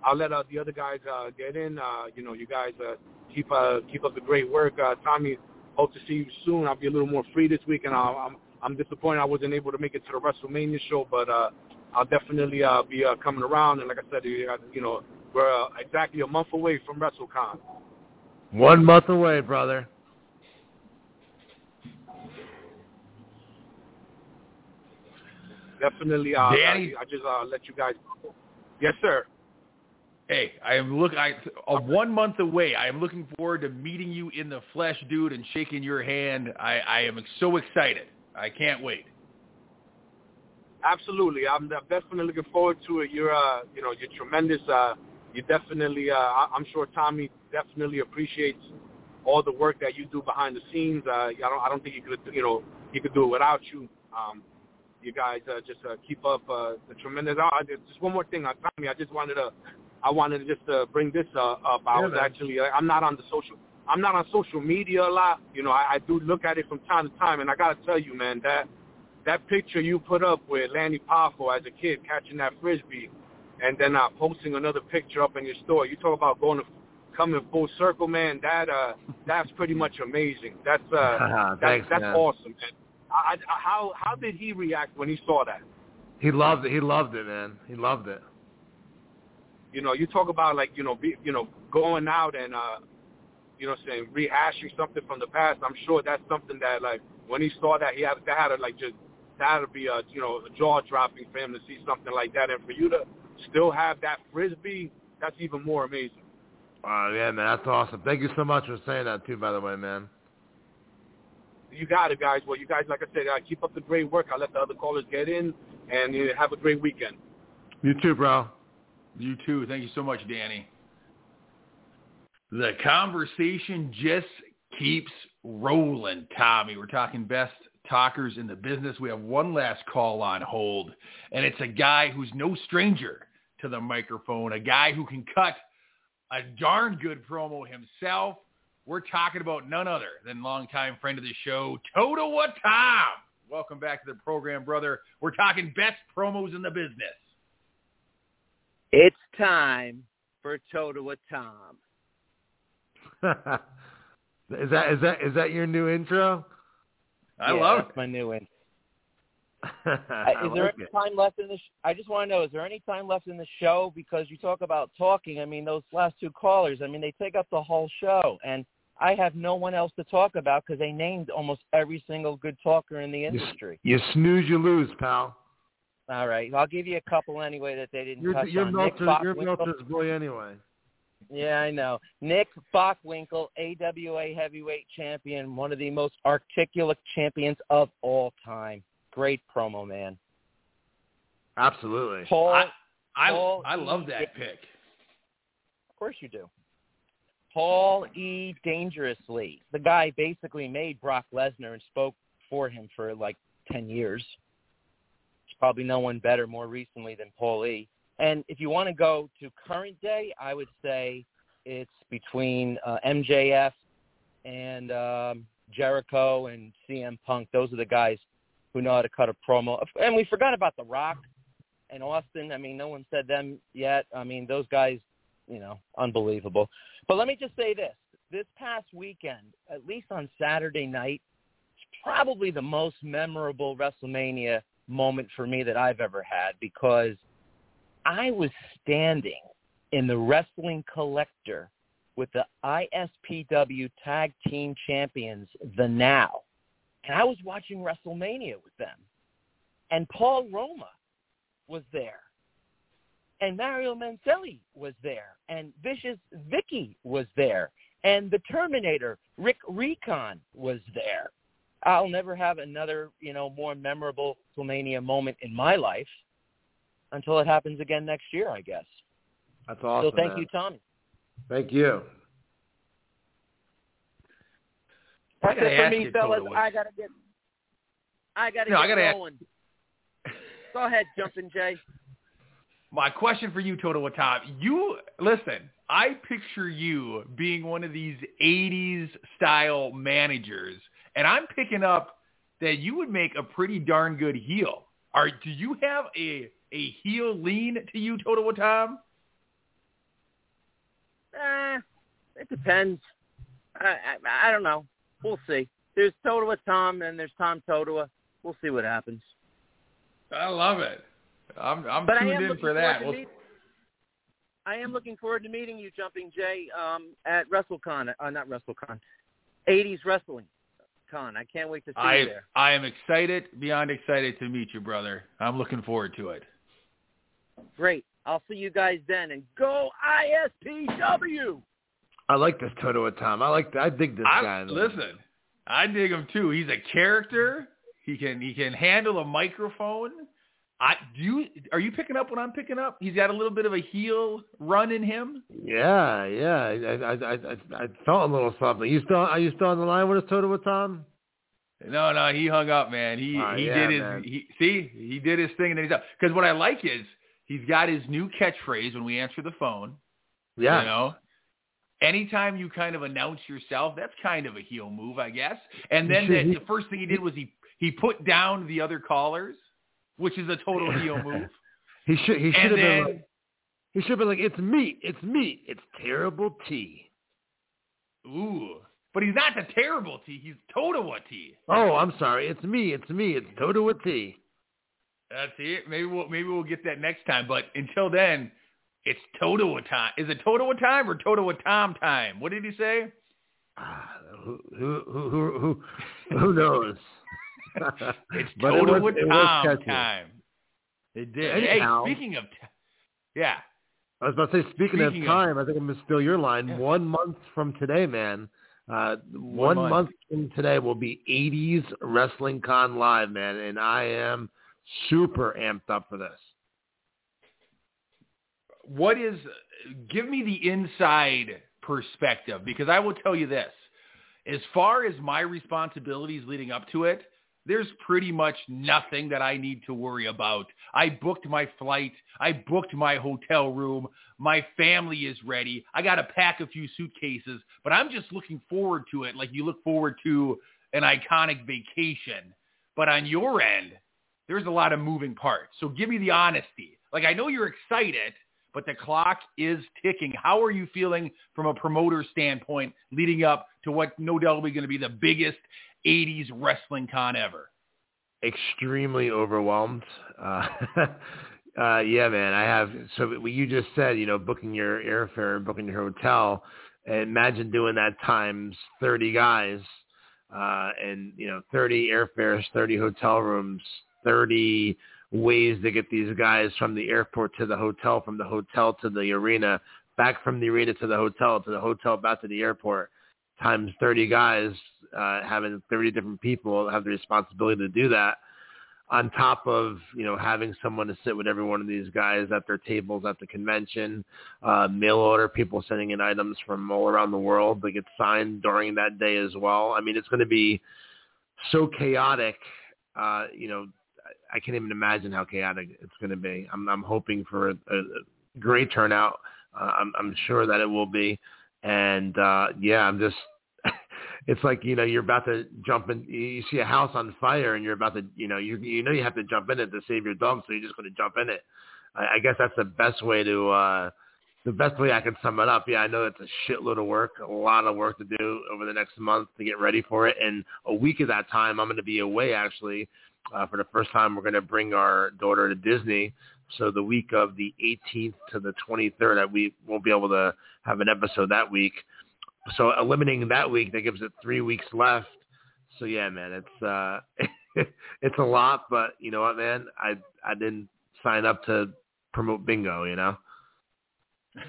I'll let uh, the other guys uh, get in. Uh, you know, you guys uh, keep uh, keep up the great work. Uh, Tommy, hope to see you soon. I'll be a little more free this week, and I'll, I'm I'm disappointed I wasn't able to make it to the WrestleMania show, but uh, I'll definitely uh, be uh, coming around. And like I said, you know, we're uh, exactly a month away from WrestleCon. One month away, brother. Definitely, uh, Danny, I, I just uh, let you guys. Yes, sir. Hey, I am look. I uh, one month away. I am looking forward to meeting you in the flesh, dude, and shaking your hand. I, I am so excited. I can't wait. Absolutely, I'm definitely looking forward to it. You're, uh, you know, you're tremendous. Uh, you definitely, uh, I'm sure Tommy definitely appreciates all the work that you do behind the scenes. Uh, I don't, I don't think you could, you know, he could do it without you. Um, you guys uh, just uh, keep up uh, the tremendous. Uh, just one more thing, uh, Tommy. I just wanted to, I wanted to just uh, bring this uh, up. I yeah, was man. actually, I'm not on the social, I'm not on social media a lot. You know, I, I do look at it from time to time, and I gotta tell you, man, that that picture you put up with Lanny Poffo as a kid catching that frisbee, and then uh, posting another picture up in your store. You talk about going to coming full circle, man. That uh, that's pretty much amazing. That's uh, Thanks, that's man. awesome, man. I, I, how how did he react when he saw that? He loved it. He loved it, man. He loved it. You know, you talk about like you know, be, you know, going out and uh, you know, saying rehashing something from the past. I'm sure that's something that like when he saw that, he had that had to like just that would be a you know a jaw dropping for him to see something like that, and for you to still have that frisbee, that's even more amazing. Uh, yeah, man, that's awesome. Thank you so much for saying that too, by the way, man. You got it, guys. Well, you guys, like I said, uh, keep up the great work. I'll let the other callers get in, and uh, have a great weekend. You too, bro. You too. Thank you so much, Danny. The conversation just keeps rolling, Tommy. We're talking best talkers in the business. We have one last call on hold, and it's a guy who's no stranger to the microphone, a guy who can cut a darn good promo himself. We're talking about none other than longtime friend of the show, Toto Tom. Welcome back to the program, brother. We're talking best promos in the business. It's time for Toto Tom. is that is that is that your new intro? I yeah, love that's my new one. is there any time left in the? Sh- I just want to know: is there any time left in the show? Because you talk about talking. I mean, those last two callers. I mean, they take up the whole show, and I have no one else to talk about because they named almost every single good talker in the industry. You, you snooze, you lose, pal. All right, I'll give you a couple anyway that they didn't you're, touch you're on. Meltzer, Nick you're boy anyway. Yeah, I know. Nick Bockwinkel, AWA heavyweight champion, one of the most articulate champions of all time. Great promo, man. Absolutely. Paul, I I, Paul I love that pick. Of course you do. Paul E. Dangerously. The guy basically made Brock Lesnar and spoke for him for like 10 years. There's probably no one better more recently than Paul E. And if you want to go to current day, I would say it's between uh, MJF and um, Jericho and CM Punk. Those are the guys who know how to cut a promo. And we forgot about The Rock and Austin. I mean, no one said them yet. I mean, those guys, you know, unbelievable. But let me just say this. This past weekend, at least on Saturday night, probably the most memorable WrestleMania moment for me that I've ever had because I was standing in the Wrestling Collector with the ISPW Tag Team Champions, The Now. And I was watching WrestleMania with them. And Paul Roma was there. And Mario Mencelli was there. And Vicious Vicky was there. And the Terminator, Rick Recon, was there. I'll never have another, you know, more memorable WrestleMania moment in my life until it happens again next year, I guess. That's awesome. So thank man. you, Tommy. Thank you. That's it for me, fellas. I gotta get. I gotta No, I gotta ask- Go ahead, Jumpin' Jay. My question for you, Totowa Tom, you listen. I picture you being one of these '80s style managers, and I'm picking up that you would make a pretty darn good heel. Are do you have a a heel lean to you, Totowa Tom? Eh, it depends. I, I I don't know. We'll see. There's Totowa Tom and there's Tom Totowa. We'll see what happens. I love it. I'm I'm But tuned in for that. We'll- meet- I am looking forward to meeting you, Jumping Jay, um, at WrestleCon. Uh, not WrestleCon. 80s Wrestling Con. I can't wait to see I you there. I am excited, beyond excited to meet you, brother. I'm looking forward to it. Great. I'll see you guys then. And go ISPW! I like this Toto Tom. I like. I dig this I, guy. listen, I dig him too. He's a character. He can he can handle a microphone. I do. You, are you picking up what I'm picking up? He's got a little bit of a heel run in him. Yeah, yeah. I, I, I, I, I felt a little something. You still, are you still on the line with us, Totowa Tom? No, no, he hung up, man. He Oh, he yeah, did his man. he see he did his thing and then he's up. Because what I like is he's got his new catchphrase when we answer the phone. Yeah. You know, anytime you kind of announce yourself, that's kind of a heel move, I guess. And then the, the first thing he did was he he put down the other callers, which is a total heel move. He should. He should And have been. Like, he should have been like, "It's meat. It's meat. It's terrible tea." Ooh, but he's not the terrible T. He's Totowa T. Oh, I'm sorry. It's me. It's me. It's Toto with tea. That's it. Maybe we'll maybe we'll get that next time. But until then, it's Totowa time. Is it Totowa time or Totowa Tom time? What did he say? Ah, who, who, who, who, who, knows? It's But it was- it Tom catchy. time. It did. Anyhow. hey, speaking of, t- yeah, I was about to say, speaking, Speaking of of- time, I think I'm going to steal your line. Yeah. One month from today, man. Uh, one month. month. from today will be 80s Wrestling Con Live, man, and I am super amped up for this. What is? Give me the inside perspective because I will tell you this: as far as my responsibilities leading up to it, there's pretty much nothing that I need to worry about. I booked my flight. I booked my hotel room. My family is ready. I got to pack a few suitcases, but I'm just looking forward to it like you look forward to an iconic vacation. But on your end, there's a lot of moving parts. So give me the honesty. Like I know you're excited, but the clock is ticking. How are you feeling from a promoter standpoint leading up to what no doubt will be going to be the biggest 80s wrestling con ever? Extremely overwhelmed. Uh, uh, yeah, man. I have. So what you just said, you know, booking your airfare, booking your hotel. Imagine doing that times 30 guys, uh, and you know, 30 airfares, 30 hotel rooms, 30 ways to get these guys from the airport to the hotel, from the hotel to the arena, back from the arena to the hotel, to the hotel back to the airport, times 30 guys, uh, having 30 different people have the responsibility to do that on top of, you know, having someone to sit with every one of these guys at their tables at the convention, uh, mail order, people sending in items from all around the world that get signed during that day as well. I mean, it's going to be so chaotic, uh, you know, I- can't even imagine how chaotic it's going to be. I'm, I'm hoping for a, a great turnout. Uh, I'm, I'm sure that it will be. And, uh, yeah, I'm just, it's like, you know, you're about to jump in, you see a house on fire and you're about to, you know, you, you know, you have to jump in it to save your dog. So you're just going to jump in it. I, I guess that's the best way to, uh, the best way I can sum it up, yeah, I know it's a shitload of work, a lot of work to do over the next month to get ready for it. And a week of that time, I'm going to be away actually. Uh, for the first time, we're going to bring our daughter to Disney. So the week of the 18th to the 23rd, we won't be able to have an episode that week. So eliminating that week, that gives it three weeks left. So yeah, man, it's uh, it's a lot, but you know what, man, I I didn't sign up to promote bingo, you know.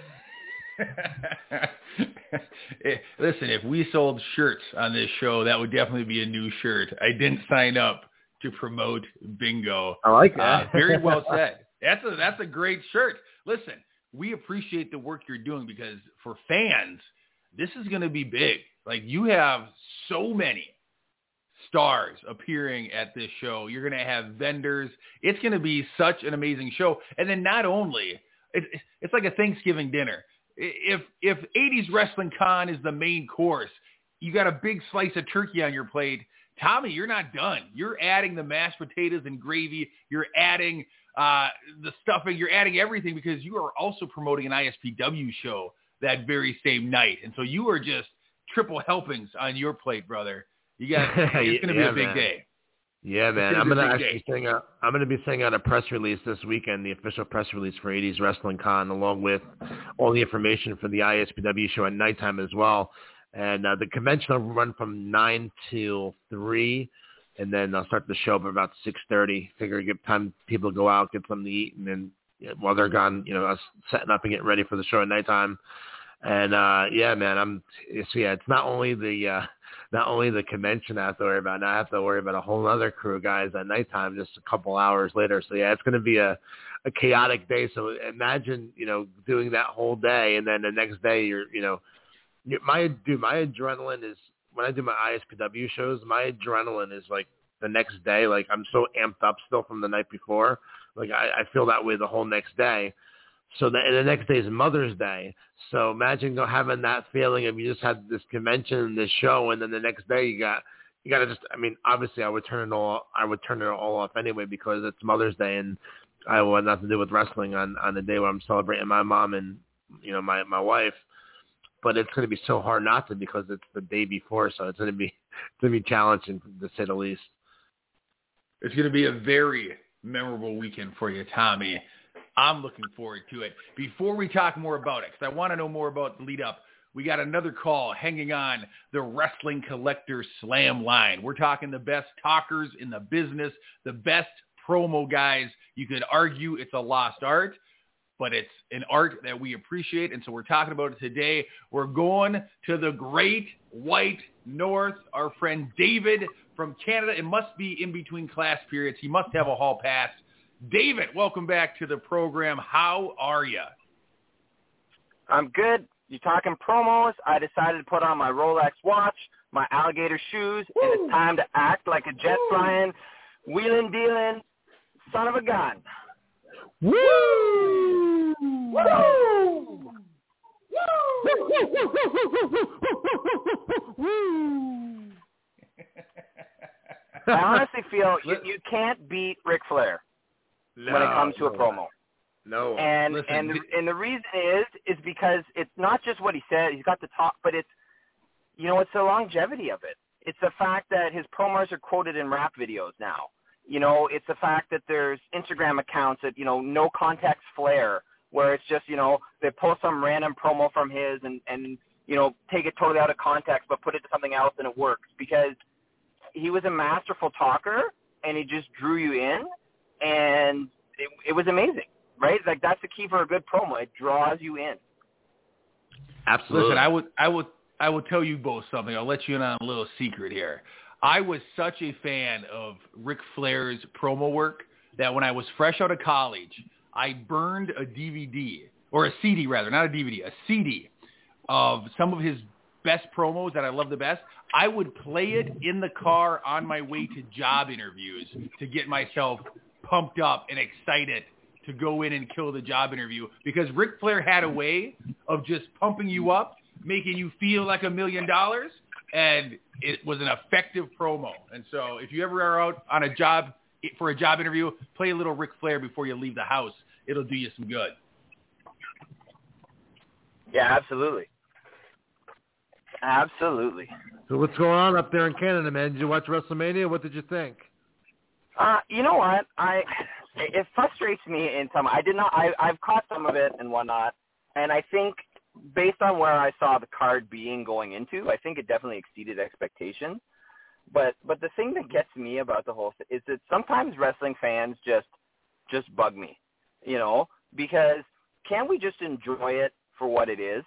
Listen, if we sold shirts on this show, that would definitely be a new shirt. I didn't sign up to promote bingo. I like that. Uh, very well said. That's a that's a great shirt. Listen, we appreciate the work you're doing because for fans, this is going to be big. Like you have so many stars appearing at this show. You're going to have vendors. It's going to be such an amazing show. And then not only it, it's like a Thanksgiving dinner. If if 80s Wrestling Con is the main course, you got a big slice of turkey on your plate. Tommy, you're not done. You're adding the mashed potatoes and gravy. You're adding uh, the stuffing. You're adding everything because you are also promoting an ISPW show that very same night. And so you are just triple helpings on your plate, brother. You got it's going to yeah, be a big man. day. Yeah, man. I'm gonna actually sing out. I'm gonna be sending out a press release this weekend, the official press release for 80s Wrestling Con, along with all the information for the ISPW show at nighttime as well. And uh, the convention will run from nine till three, and then I'll start the show up about six thirty. Figure give time people to go out, get something to eat, and then while they're gone, you know, us setting up and getting ready for the show at nighttime. And uh yeah, man, I'm so yeah, it's not only the uh not only the convention I have to worry about, now I have to worry about a whole other crew of guys at nighttime just a couple hours later. So yeah, it's gonna be a a chaotic day. So imagine, you know, doing that whole day and then the next day you're you know my dude, my adrenaline is when I do my ISPW shows, my adrenaline is like the next day, like I'm so amped up still from the night before. Like I, I feel that way the whole next day. So the, and the next day is Mother's Day. So imagine having that feeling of you just had this convention, this show, and then the next day you got you got to just. I mean, obviously I would turn it all I would turn it all off anyway because it's Mother's Day and I want nothing to do with wrestling on on the day where I'm celebrating my mom and you know my my wife. But it's going to be so hard not to because it's the day before, so it's going to be it's going to be challenging to say the least. It's going to be a very memorable weekend for you, Tommy. I'm looking forward to it. Before we talk more about it, because I want to know more about the lead up, we got another call hanging on the Wrestling Collector Slam line. We're talking the best talkers in the business, the best promo guys. You could argue it's a lost art, but it's an art that we appreciate. And so we're talking about it today. We're going to the great white north. Our friend David from Canada. It must be in between class periods. He must have a hall pass. David, welcome back to the program. How are you? I'm good. You talking promos? I decided to put on my Rolex watch, my alligator shoes, and it's time to act like a jet flying, wheeling dealing son of a gun. Woo! Woo! Woo! I honestly feel you, you can't beat Ric Flair when it comes to a promo. No. And Listen, and the, and the reason is is because it's not just what he said. He's got the talk, but it's you know it's the longevity of it. It's the fact that his promos are quoted in rap videos now. You know, it's the fact that there's Instagram accounts that you know no context flair, where it's just you know they post some random promo from his and and you know take it totally out of context but put it to something else and it works because he was a masterful talker and he just drew you in and it, it was amazing right? Like that's the key for a good promo. It draws you in. Absolutely. Listen, I would, I would, I will tell you both something. I'll let you in on a little secret here. I was such a fan of Ric Flair's promo work that when I was fresh out of college, I burned a DVD or a CD rather, not a DVD, a CD of some of his best promos that I love the best. I would play it in the car on my way to job interviews to get myself pumped up and excited to go in and kill the job interview because Ric Flair had a way of just pumping you up, making you feel like a million dollars, and it was an effective promo. And so if you ever are out on a job for a job interview, play a little Ric Flair before you leave the house. It'll do you some good. Yeah, absolutely. Absolutely. So what's going on up there in Canada, man? Did you watch WrestleMania? What did you think? Uh, you know what? I it frustrates me in some. I did not. I I've caught some of it and whatnot, and I think based on where I saw the card being going into, I think it definitely exceeded expectations. But but the thing that gets me about the whole thing is that sometimes wrestling fans just just bug me, you know, because can't we just enjoy it for what it is?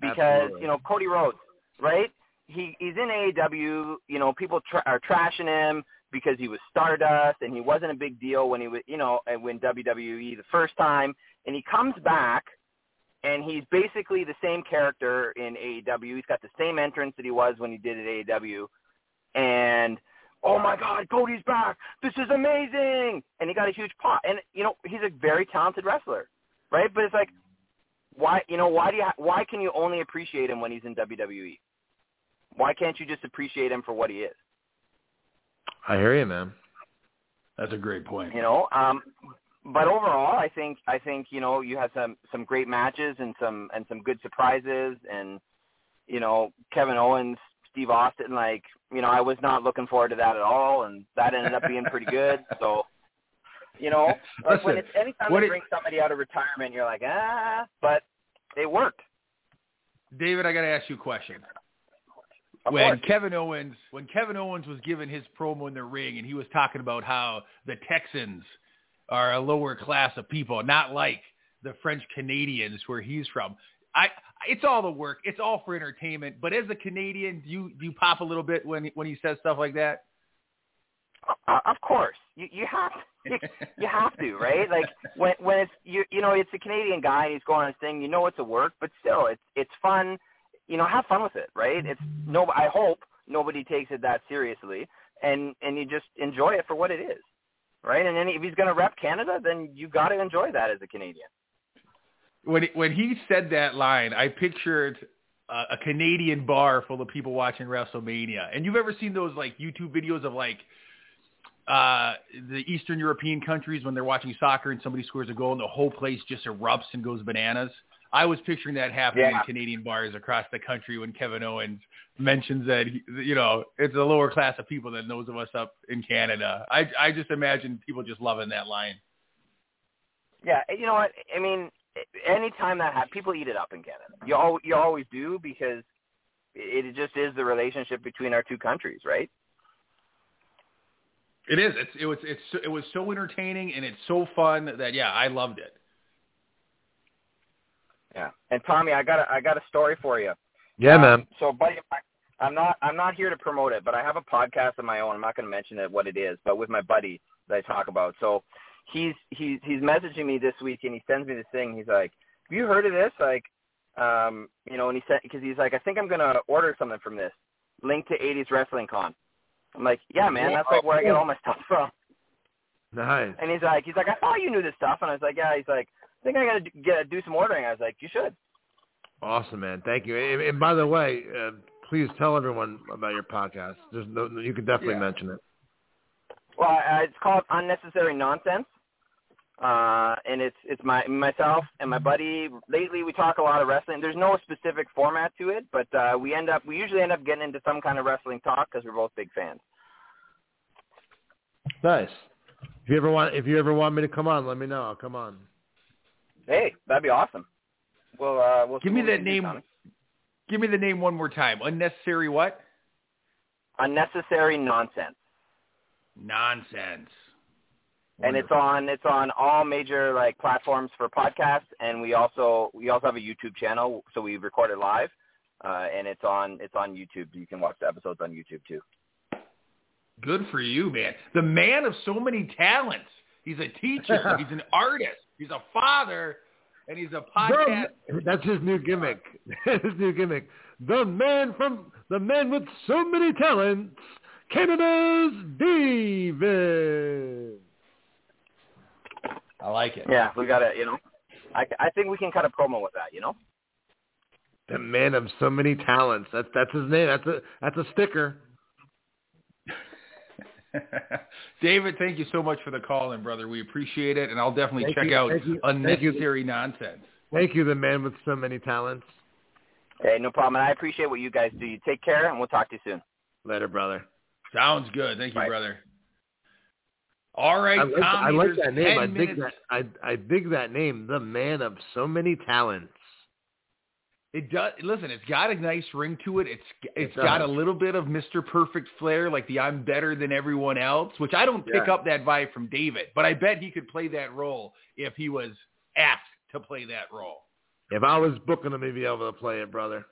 Because Absolutely. you know Cody Rhodes, right? He he's in AEW. You know, people tra- are trashing him because he was Stardust and he wasn't a big deal when he was, you know, when WWE the first time, and he comes back and he's basically the same character in AEW. He's got the same entrance that he was when he did at AEW, and oh my God, Cody's back! This is amazing! And he got a huge pop. And you know, he's a very talented wrestler, right? But it's like, why, you know, why do you, ha- why can you only appreciate him when he's in WWE? Why can't you just appreciate him for what he is? I hear you, man. That's a great point. You know, um, but overall, I think I think you know you had some some great matches and some and some good surprises, and you know Kevin Owens, Steve Austin, like you know I was not looking forward to that at all, and that ended up being pretty good. So, you know, like when Listen, it's anytime they it- bring somebody out of retirement, you're like ah, but it worked. David, I got to ask you a question. Of when course. Kevin Owens when Kevin Owens was giving his promo in the ring and he was talking about how the Texans are a lower class of people, not like the French Canadians where he's from. I it's all the work. It's all for entertainment. But as a Canadian, do you do you pop a little bit when when he says stuff like that? Uh, of course, you you have you, you have to, right? Like when when it's you you know it's a Canadian guy and he's going on his thing. You know it's a work, but still it's it's fun. You know, have fun with it, right? It's no. I hope nobody takes it that seriously, and and you just enjoy it for what it is, right? And then if he's going to rep Canada, then you got to enjoy that as a Canadian. when when he said that line, I pictured uh, a Canadian bar full of people watching WrestleMania. And you've ever seen those like YouTube videos of like uh the Eastern European countries when they're watching soccer and somebody scores a goal and the whole place just erupts and goes bananas? I was picturing that happening Yeah. in Canadian bars across the country when Kevin Owens mentions that he, you know it's a lower class of people than those of us up in Canada. I I just imagine people just loving that line. Yeah, you know what? I mean, anytime that happens, people eat it up in Canada. You al- you always do because it just is the relationship between our two countries, right? It is. It's it was it's it was so entertaining and it's so fun that yeah, I loved it. Yeah. And Tommy, I got a, I got a story for you. Yeah, Um, man. So, buddy, I'm not I'm not here to promote it, but I have a podcast of my own. I'm not going to mention it what it is, but with my buddy that I talk about. So, he's he's he's messaging me this week, and he sends me this thing. He's like, "Have you heard of this?" Like, um, you know, and he said because he's like, "I think I'm going to order something from this." Link to 80s Wrestling Con. I'm like, "Yeah, man, that's like where I get all my stuff from." Nice. And he's like, he's like, "I thought you knew this stuff," and I was like, "Yeah." He's like, "I think I got to get do some ordering." I was like, "You should." Awesome, man. Thank you. And, and by the way, uh, please tell everyone about your podcast. There's no, you can definitely Yeah. mention it. Well, uh, it's called Unnecessary Nonsense, uh, and it's it's my myself and my buddy. Lately, we talk a lot of wrestling. There's no specific format to it, but uh, we end up we usually end up getting into some kind of wrestling talk because we're both big fans. Nice. If you ever want, if you ever want me to come on, let me know. I'll come on. Hey, that'd be awesome. We'll uh, we'll Give me that name. Give me the name one more time. Unnecessary what? Unnecessary Nonsense, Nonsense. and it's on it's on all major like platforms for podcasts, and we also we also have a YouTube channel, so we record it live, uh, and it's on it's on YouTube. You can watch the episodes on YouTube too. Good for you, man. The man of so many talents. He's a teacher. he's an artist. He's a father, and he's a podcast. The- that's his new gimmick. his new gimmick. The man from the man with so many talents, Canada's David. I like it. Yeah, we got to you know, I I think we can cut a promo with that. You know. The man of so many talents. That's that's his name. That's a that's a sticker. David, thank you so much for the call in, brother. We appreciate it, and I'll definitely Thank check you, out thank you, thank you. Unnecessary Nonsense. Thank you, the man with so many talents. Hey, no problem. And I appreciate what you guys do. You take care, and we'll talk to you soon. Later, brother. Sounds good. Thank you, Bye. brother. All right, I like, Tommy. I like that name. I dig minutes. that. I I dig that name. The man of so many talents. It does. Listen, it's got a nice ring to it. It's it's It got a little bit of Mr. Perfect flair, like the I'm better than everyone else, which I don't pick Yeah. up that vibe from David, but I bet he could play that role if he was asked to play that role. If I was booking him, he'd be able to play it, brother.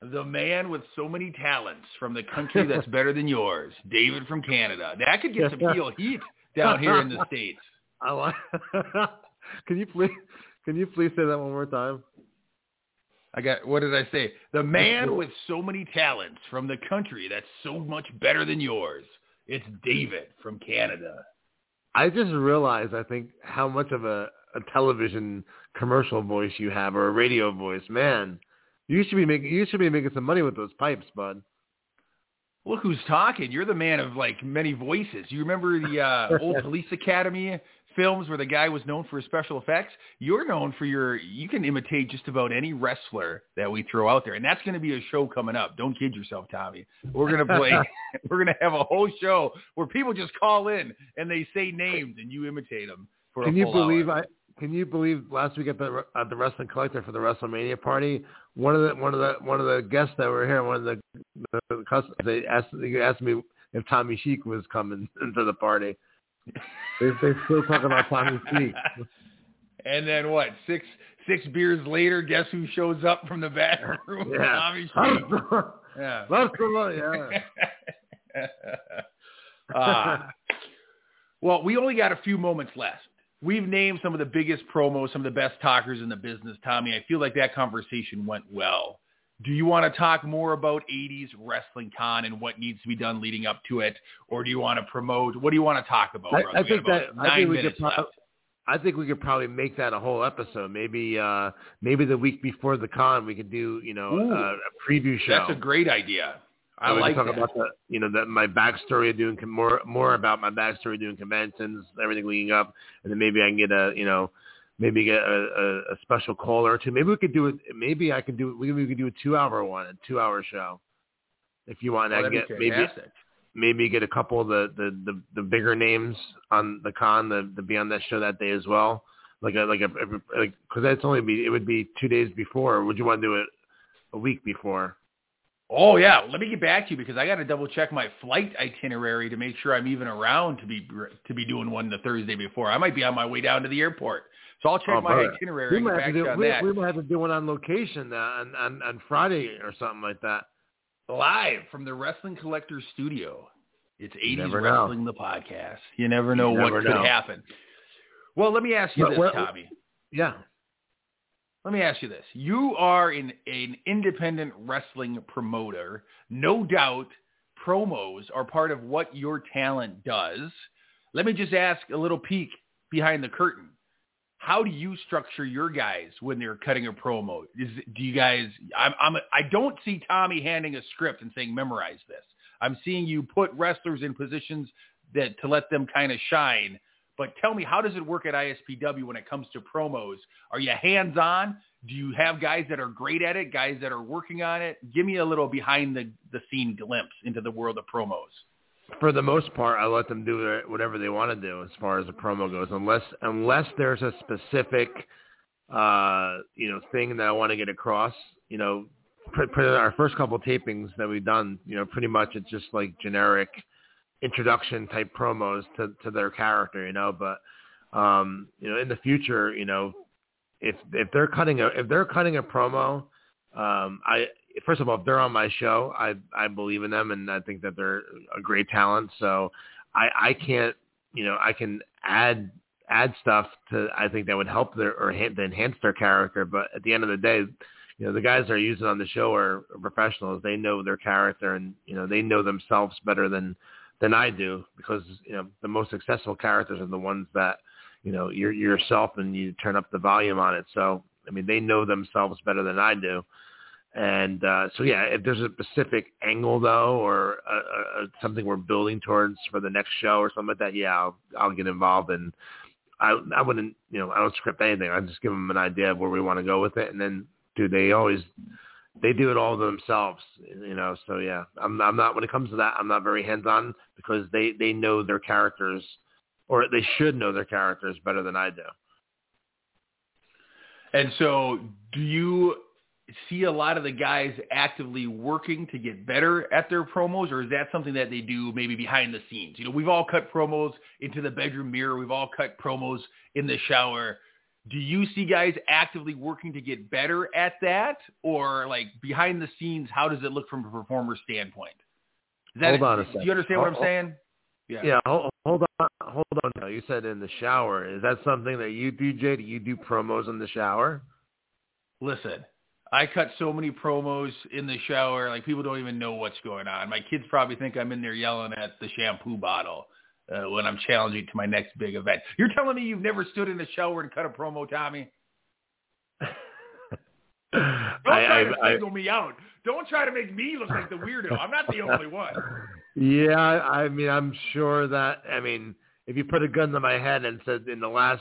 The man with so many talents from the country that's better than yours, David from Canada. That could get some heel heat down here in the states. I can you please? Can you please say that one more time? I got what did I say? The man with so many talents from the country that's so much better than yours. It's David from Canada. I just realized, I think, how much of a, a television commercial voice you have or a radio voice. Man, you should be making you should be making some money with those pipes, bud. Look who's talking. You're the man of like many voices. You remember the uh, old Police Academy films where the guy was known for his special effects? You're known for your you can imitate just about any wrestler that we throw out there. And that's going to be a show coming up. Don't kid yourself, Tommy. We're going to play we're going to have a whole show where people just call in and they say names and you imitate them for Can a you believe hour. I? Can you believe last week at the at the Wrestling Collector for the WrestleMania party, one of the one of the one of the guests that were here, one of the, the customers, they asked they asked me if Tommy Sheik was coming into the party. They they still talking about Tommy Sheik. And then what? Six six beers later, guess who shows up from the back room? Yeah. Tommy Sheik. Yeah. Yeah. uh, well, we only got a few moments left. We've named some of the biggest promos, some of the best talkers in the business, Tommy. I feel like that conversation went well. Do you want to talk more about 80s Wrestling Con and what needs to be done leading up to it? Or do you want to promote? What do you want to talk about, I. I think that I think we could. Pro- I think we could probably make that a whole episode. Maybe uh maybe the week before the con we could do you know Ooh. uh, a preview show. That's a great idea. I like talk that. about the you know the, my backstory of doing con- more more about my backstory doing conventions, everything leading up, and then maybe I can get a you know maybe get a, a, a special caller or two. Maybe we could do it. Maybe I could do we we could do a two hour one, a two hour show. If you want, Oh, I get be maybe maybe get a couple of the the the, the bigger names on the con the, the be on that show that day as well. Like a like a like because that's only be it would be two days before. Would you want to do it a week before? Oh yeah, let me get back to you because I got to double check my flight itinerary to make sure I'm even around to be to be doing one the Thursday before. I might be on my way down to the airport, so I'll check Oh, my itinerary We might, have back to to do, we, that we might have to do one on location uh, on, on on Friday or something like that. live from the Wrestling Collector Studio. It's 80s never know. Wrestling the podcast. You never know You what never could know. happen. Well, let me ask you But this, what- Tommy. Yeah. Let me ask you this. You are an, an independent wrestling promoter. No doubt promos are part of what your talent does. Let me just ask a little peek behind the curtain. How do you structure your guys when they're cutting a promo? Is do you guys I'm I'm I don't see Tommy handing a script and saying memorize this. I'm seeing you put wrestlers in positions that to let them kind of shine. But tell me, how does it work at ISPW when it comes to promos? Are you hands on? Do you have guys that are great at it, guys that are working on it? Give me a little behind the, the scene glimpse into the world of promos. For the most part, I let them do whatever they want to do as far as the promo goes, unless unless there's a specific, uh, you know, thing that I want to get across. You know, pr- pr- our first couple of tapings that we've done, you know, pretty much it's just like generic introduction type promos to to their character, you know. But um, you know, in the future, you know, if if they're cutting a if they're cutting a promo, um, I first of all, if they're on my show, I I believe in them and I think that they're a great talent. So I I can't you know I can add add stuff to I think that would help their or enhance their character. But at the end of the day, you know the guys that are using on the show are professionals. They know their character and you know they know themselves better than than I do because you know the most successful characters are the ones that you know you're yourself and you turn up the volume on it. So I mean they know themselves better than I do. And uh, so yeah, if there's a specific angle though, or a, a, a- something we're building towards for the next show or something like that, yeah, I'll, I'll get involved. And I I wouldn't you know I don't script anything. I just give them an idea of where we want to go with it, and then dude, they always they do it all themselves, you know. So yeah, I'm I'm not when it comes to that, I'm not very hands on because they they know their characters, or they should know their characters better than I do. And so, do you see a lot of the guys actively working to get better at their promos, or is that something that they do maybe behind the scenes? You know, we've all cut promos into the bedroom mirror. We've all cut promos in the shower. Do you see guys actively working to get better at that, or like behind the scenes? How does it look from a performer standpoint? hold on a second. Do you understand what I'm saying? Yeah. Yeah. Hold, hold on. Hold on. Now. You said in the shower. Is that something that you do, Jay? Do you do promos in the shower? Listen, I cut so many promos in the shower, like people don't even know what's going on. My kids probably think I'm in there yelling at the shampoo bottle uh, when I'm challenging to my next big event. You're telling me you've never stood in the shower and cut a promo, Tommy? Don't try I, to I, single I, me out. Don't try to make me look like the weirdo. I'm not the only one. Yeah, I mean, I'm sure that. I mean, if you put a gun to my head and said in the last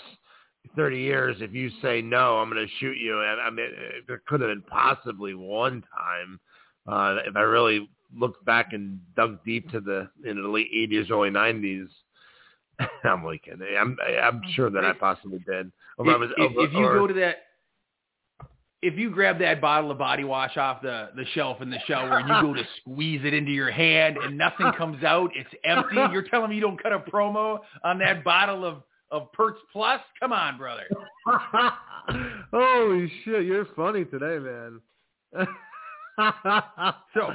30 years, if you say no, I'm going to shoot you. I, I mean, there could have been possibly one time uh, if I really looked back and dug deep to the in the late 80s, early 90s. I'm like, I'm I'm sure that I possibly did. If, was, if, if you go to that if you grab that bottle of body wash off the, the shelf in the shower and you go to squeeze it into your hand and nothing comes out, it's empty. You're telling me you don't cut a promo on that bottle of, of Pert Plus? Come on, brother. Holy shit, you're funny today, man. so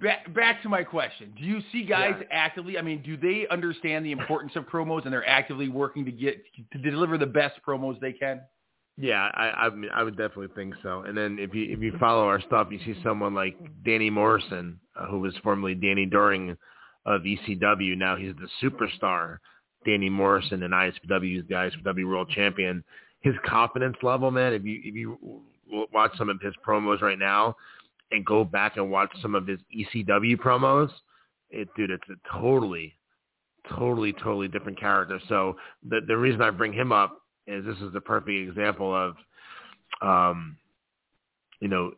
back back to my question. Do you see guys yeah. actively I mean, do they understand the importance of promos and they're actively working to get to deliver the best promos they can? Yeah, I I, mean, I would definitely think so. And then if you if you follow our stuff, you see someone like Danny Morrison, uh, who was formerly Danny Doring of ECW. Now he's the superstar Danny Morrison and ISPW, the ISPW World Champion. His confidence level, man. If you if you watch some of his promos right now, and go back and watch some of his ECW promos, it dude, it's a totally, totally, totally different character. So the the reason I bring him up is this is the perfect example of, um, you know,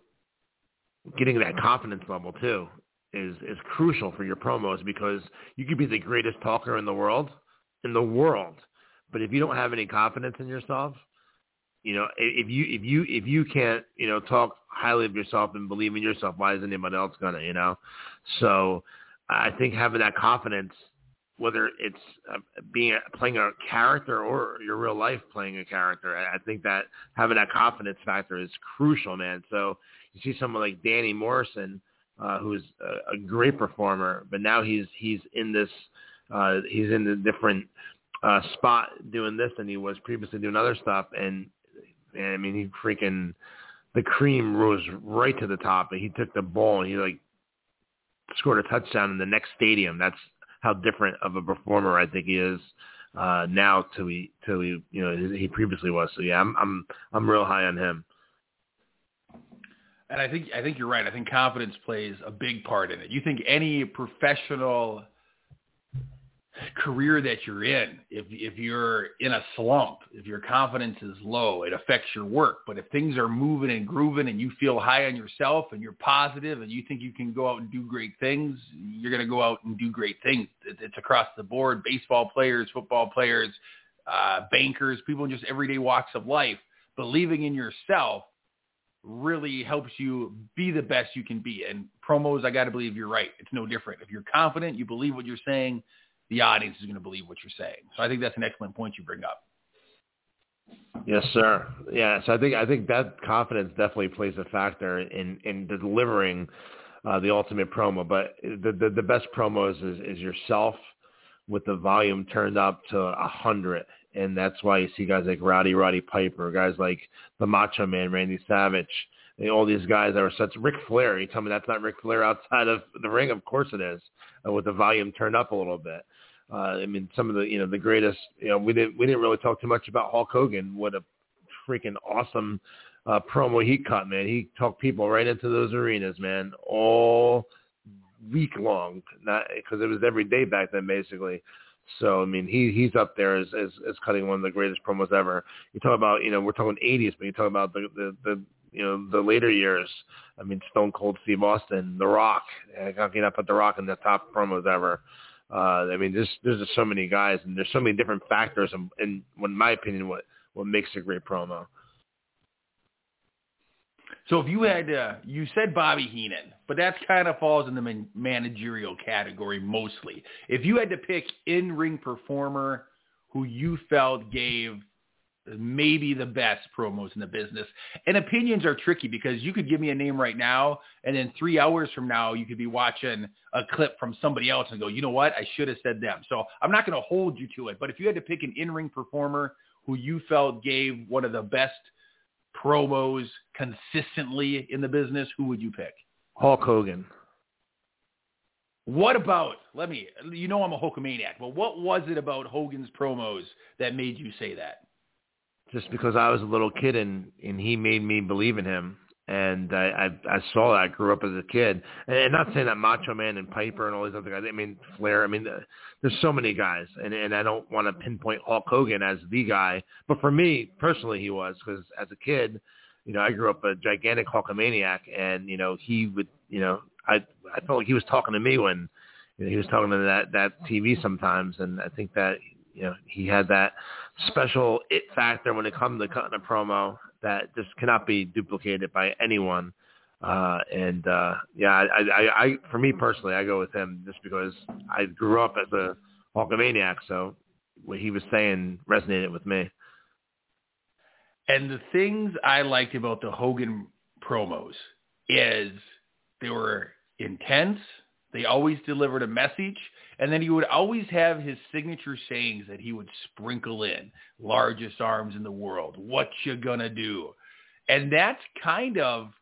getting that confidence level too is is crucial for your promos because you could be the greatest talker in the world, in the world, but if you don't have any confidence in yourself, you know, if you if you if you can't you know talk highly of yourself and believe in yourself, why is anybody else gonna? You know, so I think having that confidence whether it's uh, being playing a character or your real life playing a character. I think that having that confidence factor is crucial, man. So you see someone like Danny Morrison, uh, who's a, a great performer, but now he's he's in this uh, he's in a different uh, spot doing this than he was previously doing other stuff, and, and I mean he freaking the cream rose right to the top, and he took the ball and he like scored a touchdown in the next stadium. That's how different of a performer I think he is uh, now to he to he you know he previously was. So yeah, I'm I'm I'm real high on him. And I think I think you're right. I think confidence plays a big part in it. You think any professional career that you're in, if if you're in a slump, if your confidence is low, it affects your work. But if things are moving and grooving and you feel high on yourself and you're positive and you think you can go out and do great things, you're going to go out and do great things. It's across the board: baseball players, football players, uh, bankers, people in just everyday walks of life. Believing in yourself really helps you be the best you can be. And promos, I got to believe you're right. It's no different. If you're confident, you believe what you're saying the audience is going to believe what you're saying. So I think that's an excellent point you bring up. Yes, sir. Yeah, so I think I think that confidence definitely plays a factor in in delivering uh, the ultimate promo. But the, the the best promos is is yourself with the volume turned up to a hundred, and that's why you see guys like Rowdy Roddy Piper, guys like the Macho Man Randy Savage, all these guys that are such Ric Flair. You tell me that's not Ric Flair outside of the ring? Of course it is, uh, with the volume turned up a little bit. Uh, I mean, some of the you know the greatest. You know, we didn't we didn't really talk too much about Hulk Hogan. What a freaking awesome uh, promo he cut, man. He talked people right into those arenas, man, all week long. Not because it was every day back then, basically. So I mean, he he's up there as, as as cutting one of the greatest promos ever. You talk about you know we're talking 80s, but you talk about the the the, you know the later years. I mean, Stone Cold Steve Austin, The Rock. How can't put The Rock in the top promos ever? I mean, there's there's just so many guys, and there's so many different factors, and, in, in my opinion, what what makes a great promo. So if you had, uh, you said Bobby Heenan, but that kind of falls in the man- managerial category mostly. If you had to pick in-ring performer who you felt gave maybe the best promos in the business. And opinions are tricky because you could give me a name right now, and then three hours from now, you could be watching a clip from somebody else and go, you know what? I should have said them. So I'm not going to hold you to it. But if you had to pick an in-ring performer who you felt gave one of the best promos consistently in the business, who would you pick? Hulk Hogan. What about, let me, you know I'm a Hulkamaniac, but what was it about Hogan's promos that made you say that? Just because I was a little kid and and he made me believe in him. And I, I I saw that. I grew up as a kid, and and not saying that Macho Man and Piper and all these other guys. I mean Flair. I mean, there's so many guys, and and I don't want to pinpoint Hulk Hogan as the guy, but for me personally, he was because as a kid, you know, I grew up a gigantic Hulkamaniac, and you know, he would, you know, I I felt like he was talking to me when he was talking to that that TV sometimes, and I think that you know he had that special it factor when it comes to cutting a promo that just cannot be duplicated by anyone. Uh, and uh, yeah, I, I, I, for me personally, I go with him just because I grew up as a Hulkamaniac, so what he was saying resonated with me. And the things I liked about the Hogan promos is they were intense. They always delivered a message. And then he would always have his signature sayings that he would sprinkle in. Largest arms in the world. What you gonna do? And that's kind of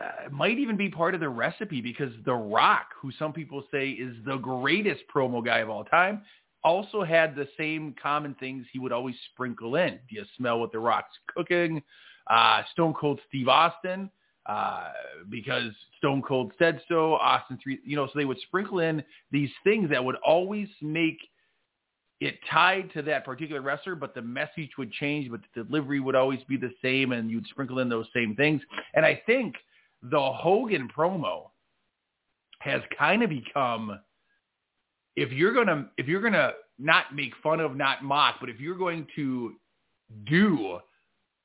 uh, might even be part of the recipe because The Rock, who some people say is the greatest promo guy of all time, also had the same common things he would always sprinkle in. Do you smell what The Rock's cooking? Uh, Stone Cold Steve Austin uh, because Stone Cold said so. Austin three, you know, so they would sprinkle in these things that would always make it tied to that particular wrestler, but the message would change, but the delivery would always be the same, and you'd sprinkle in those same things. And I think the Hogan promo has kind of become, if you're gonna, if you're gonna not make fun of, not mock, but if you're going to do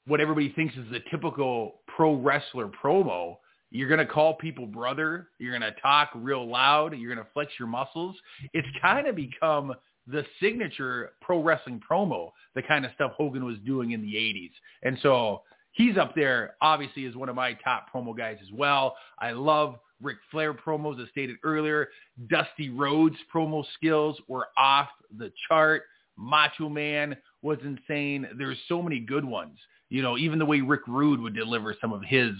what everybody thinks is the typical pro wrestler promo. You're going to call people brother. You're going to talk real loud. You're going to flex your muscles. It's kind of become the signature pro wrestling promo, the kind of stuff Hogan was doing in the 80s. And so he's up there, obviously, as one of my top promo guys as well. I love Ric Flair promos, as stated earlier. Dusty Rhodes promo skills were off the chart. Macho Man was insane. There's so many good ones. You know, even the way Rick Rude would deliver some of his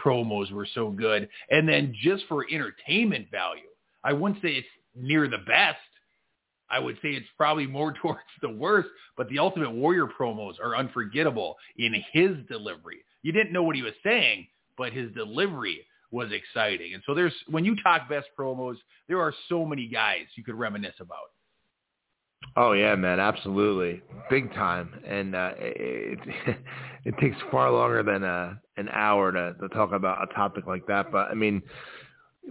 promos were so good. And then just for entertainment value, I wouldn't say it's near the best. I would say it's probably more towards the worst, but the Ultimate Warrior promos are unforgettable in his delivery. You didn't know what he was saying, but his delivery was exciting. And so there's when you talk best promos, there are so many guys you could reminisce about. Oh yeah, man, absolutely, big time. And uh, it it takes far longer than a uh, an hour to to talk about a topic like that. But I mean,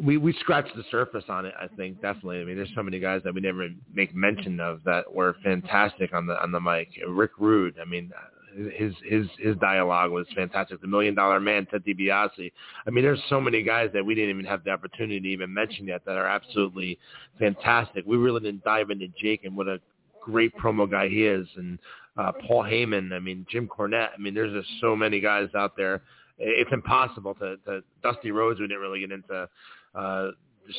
we we scratched the surface on it. I think definitely. I mean, there's so many guys that we never make mention of that were fantastic on the on the mic. Rick Rude. I mean, his his his dialogue was fantastic. The Million Dollar Man, Ted DiBiase. I mean, there's so many guys that we didn't even have the opportunity to even mention yet that are absolutely fantastic. We really didn't dive into Jake and what a great promo guy he is, and uh, Paul Heyman. I mean, Jim Cornette. I mean, there's just so many guys out there. It's impossible to, to Dusty Rhodes. We didn't really get into. Uh,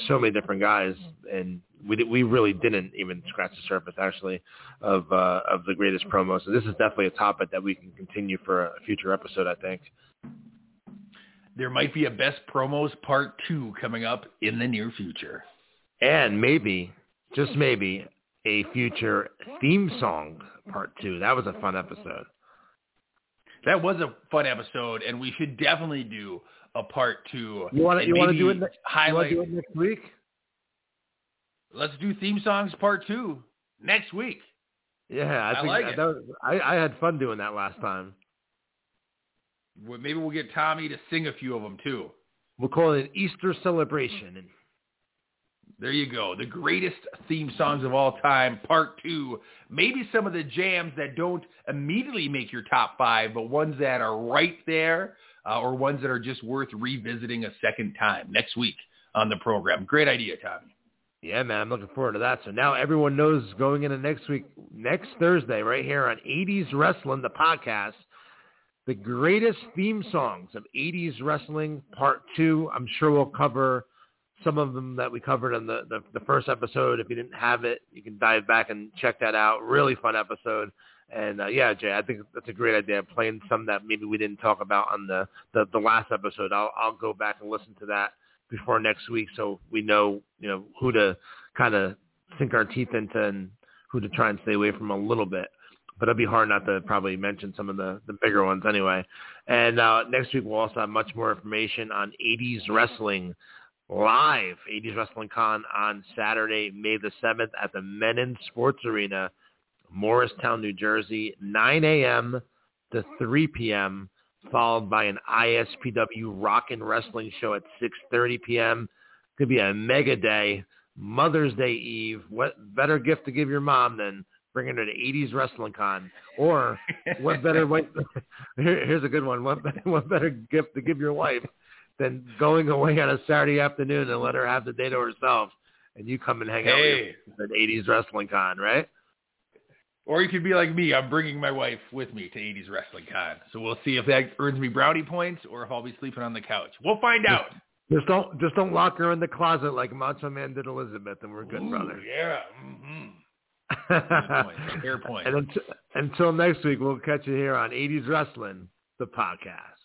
so many different guys, and we we really didn't even scratch the surface actually of uh, of the greatest promos. So this is definitely a topic that we can continue for a future episode. I think there might be a best promos part two coming up in the near future, and maybe just maybe a future theme song part two. That was a fun episode. That was a fun episode, and we should definitely do a part two. You want to you want to do it? Highlight. Do it next week. Let's do theme songs part two next week. Yeah, I, I think like that, it. That was, I, I had fun doing that last time. maybe we'll get Tommy to sing a few of them too. We'll call it an Easter celebration. There you go. The greatest theme songs of all time, part two. Maybe some of the jams that don't immediately make your top five, but ones that are right there uh, or ones that are just worth revisiting a second time next week on the program. Great idea, Tommy. Yeah, man, I'm looking forward to that. So now everyone knows going into next week, next Thursday, right here on 80s Wrestling, the podcast, the greatest theme songs of 80s Wrestling Part 2. I'm sure we'll cover some of them that we covered in the, the, the first episode. If you didn't have it, you can dive back and check that out. Really fun episode. And uh, yeah, Jay, I think that's a great idea. Playing some that maybe we didn't talk about on the, the, the last episode. I'll, I'll go back and listen to that before next week so we know, you know, who to kind of sink our teeth into and who to try and stay away from a little bit. But it'll be hard not to probably mention some of the, the bigger ones anyway. And uh, next week we'll also have much more information on 80s wrestling live, 80s Wrestling Con on Saturday, May the 7th at the Mennen Sports Arena, Morristown, New Jersey, 9 a.m. to 3 p.m followed by an ISPW Rock and Wrestling show at 6.30 p.m. Could be a mega day. Mother's Day Eve. What better gift to give your mom than bringing her to 80s Wrestling Con? Or what better way? here's a good one. What, what better gift to give your wife than going away on a Saturday afternoon and let her have the day to herself and you come and hang hey. out with at 80s Wrestling Con, right? Or you could be like me. I'm bringing my wife with me to 80s Wrestling Con. So we'll see if that earns me brownie points or if I'll be sleeping on the couch. We'll find out. Just don't just don't lock her in the closet like Macho Man did Elizabeth, and we're good, Ooh, brother. Yeah. Mm-hmm. Fair point. and until, until next week, we'll catch you here on 80s Wrestling, the podcast.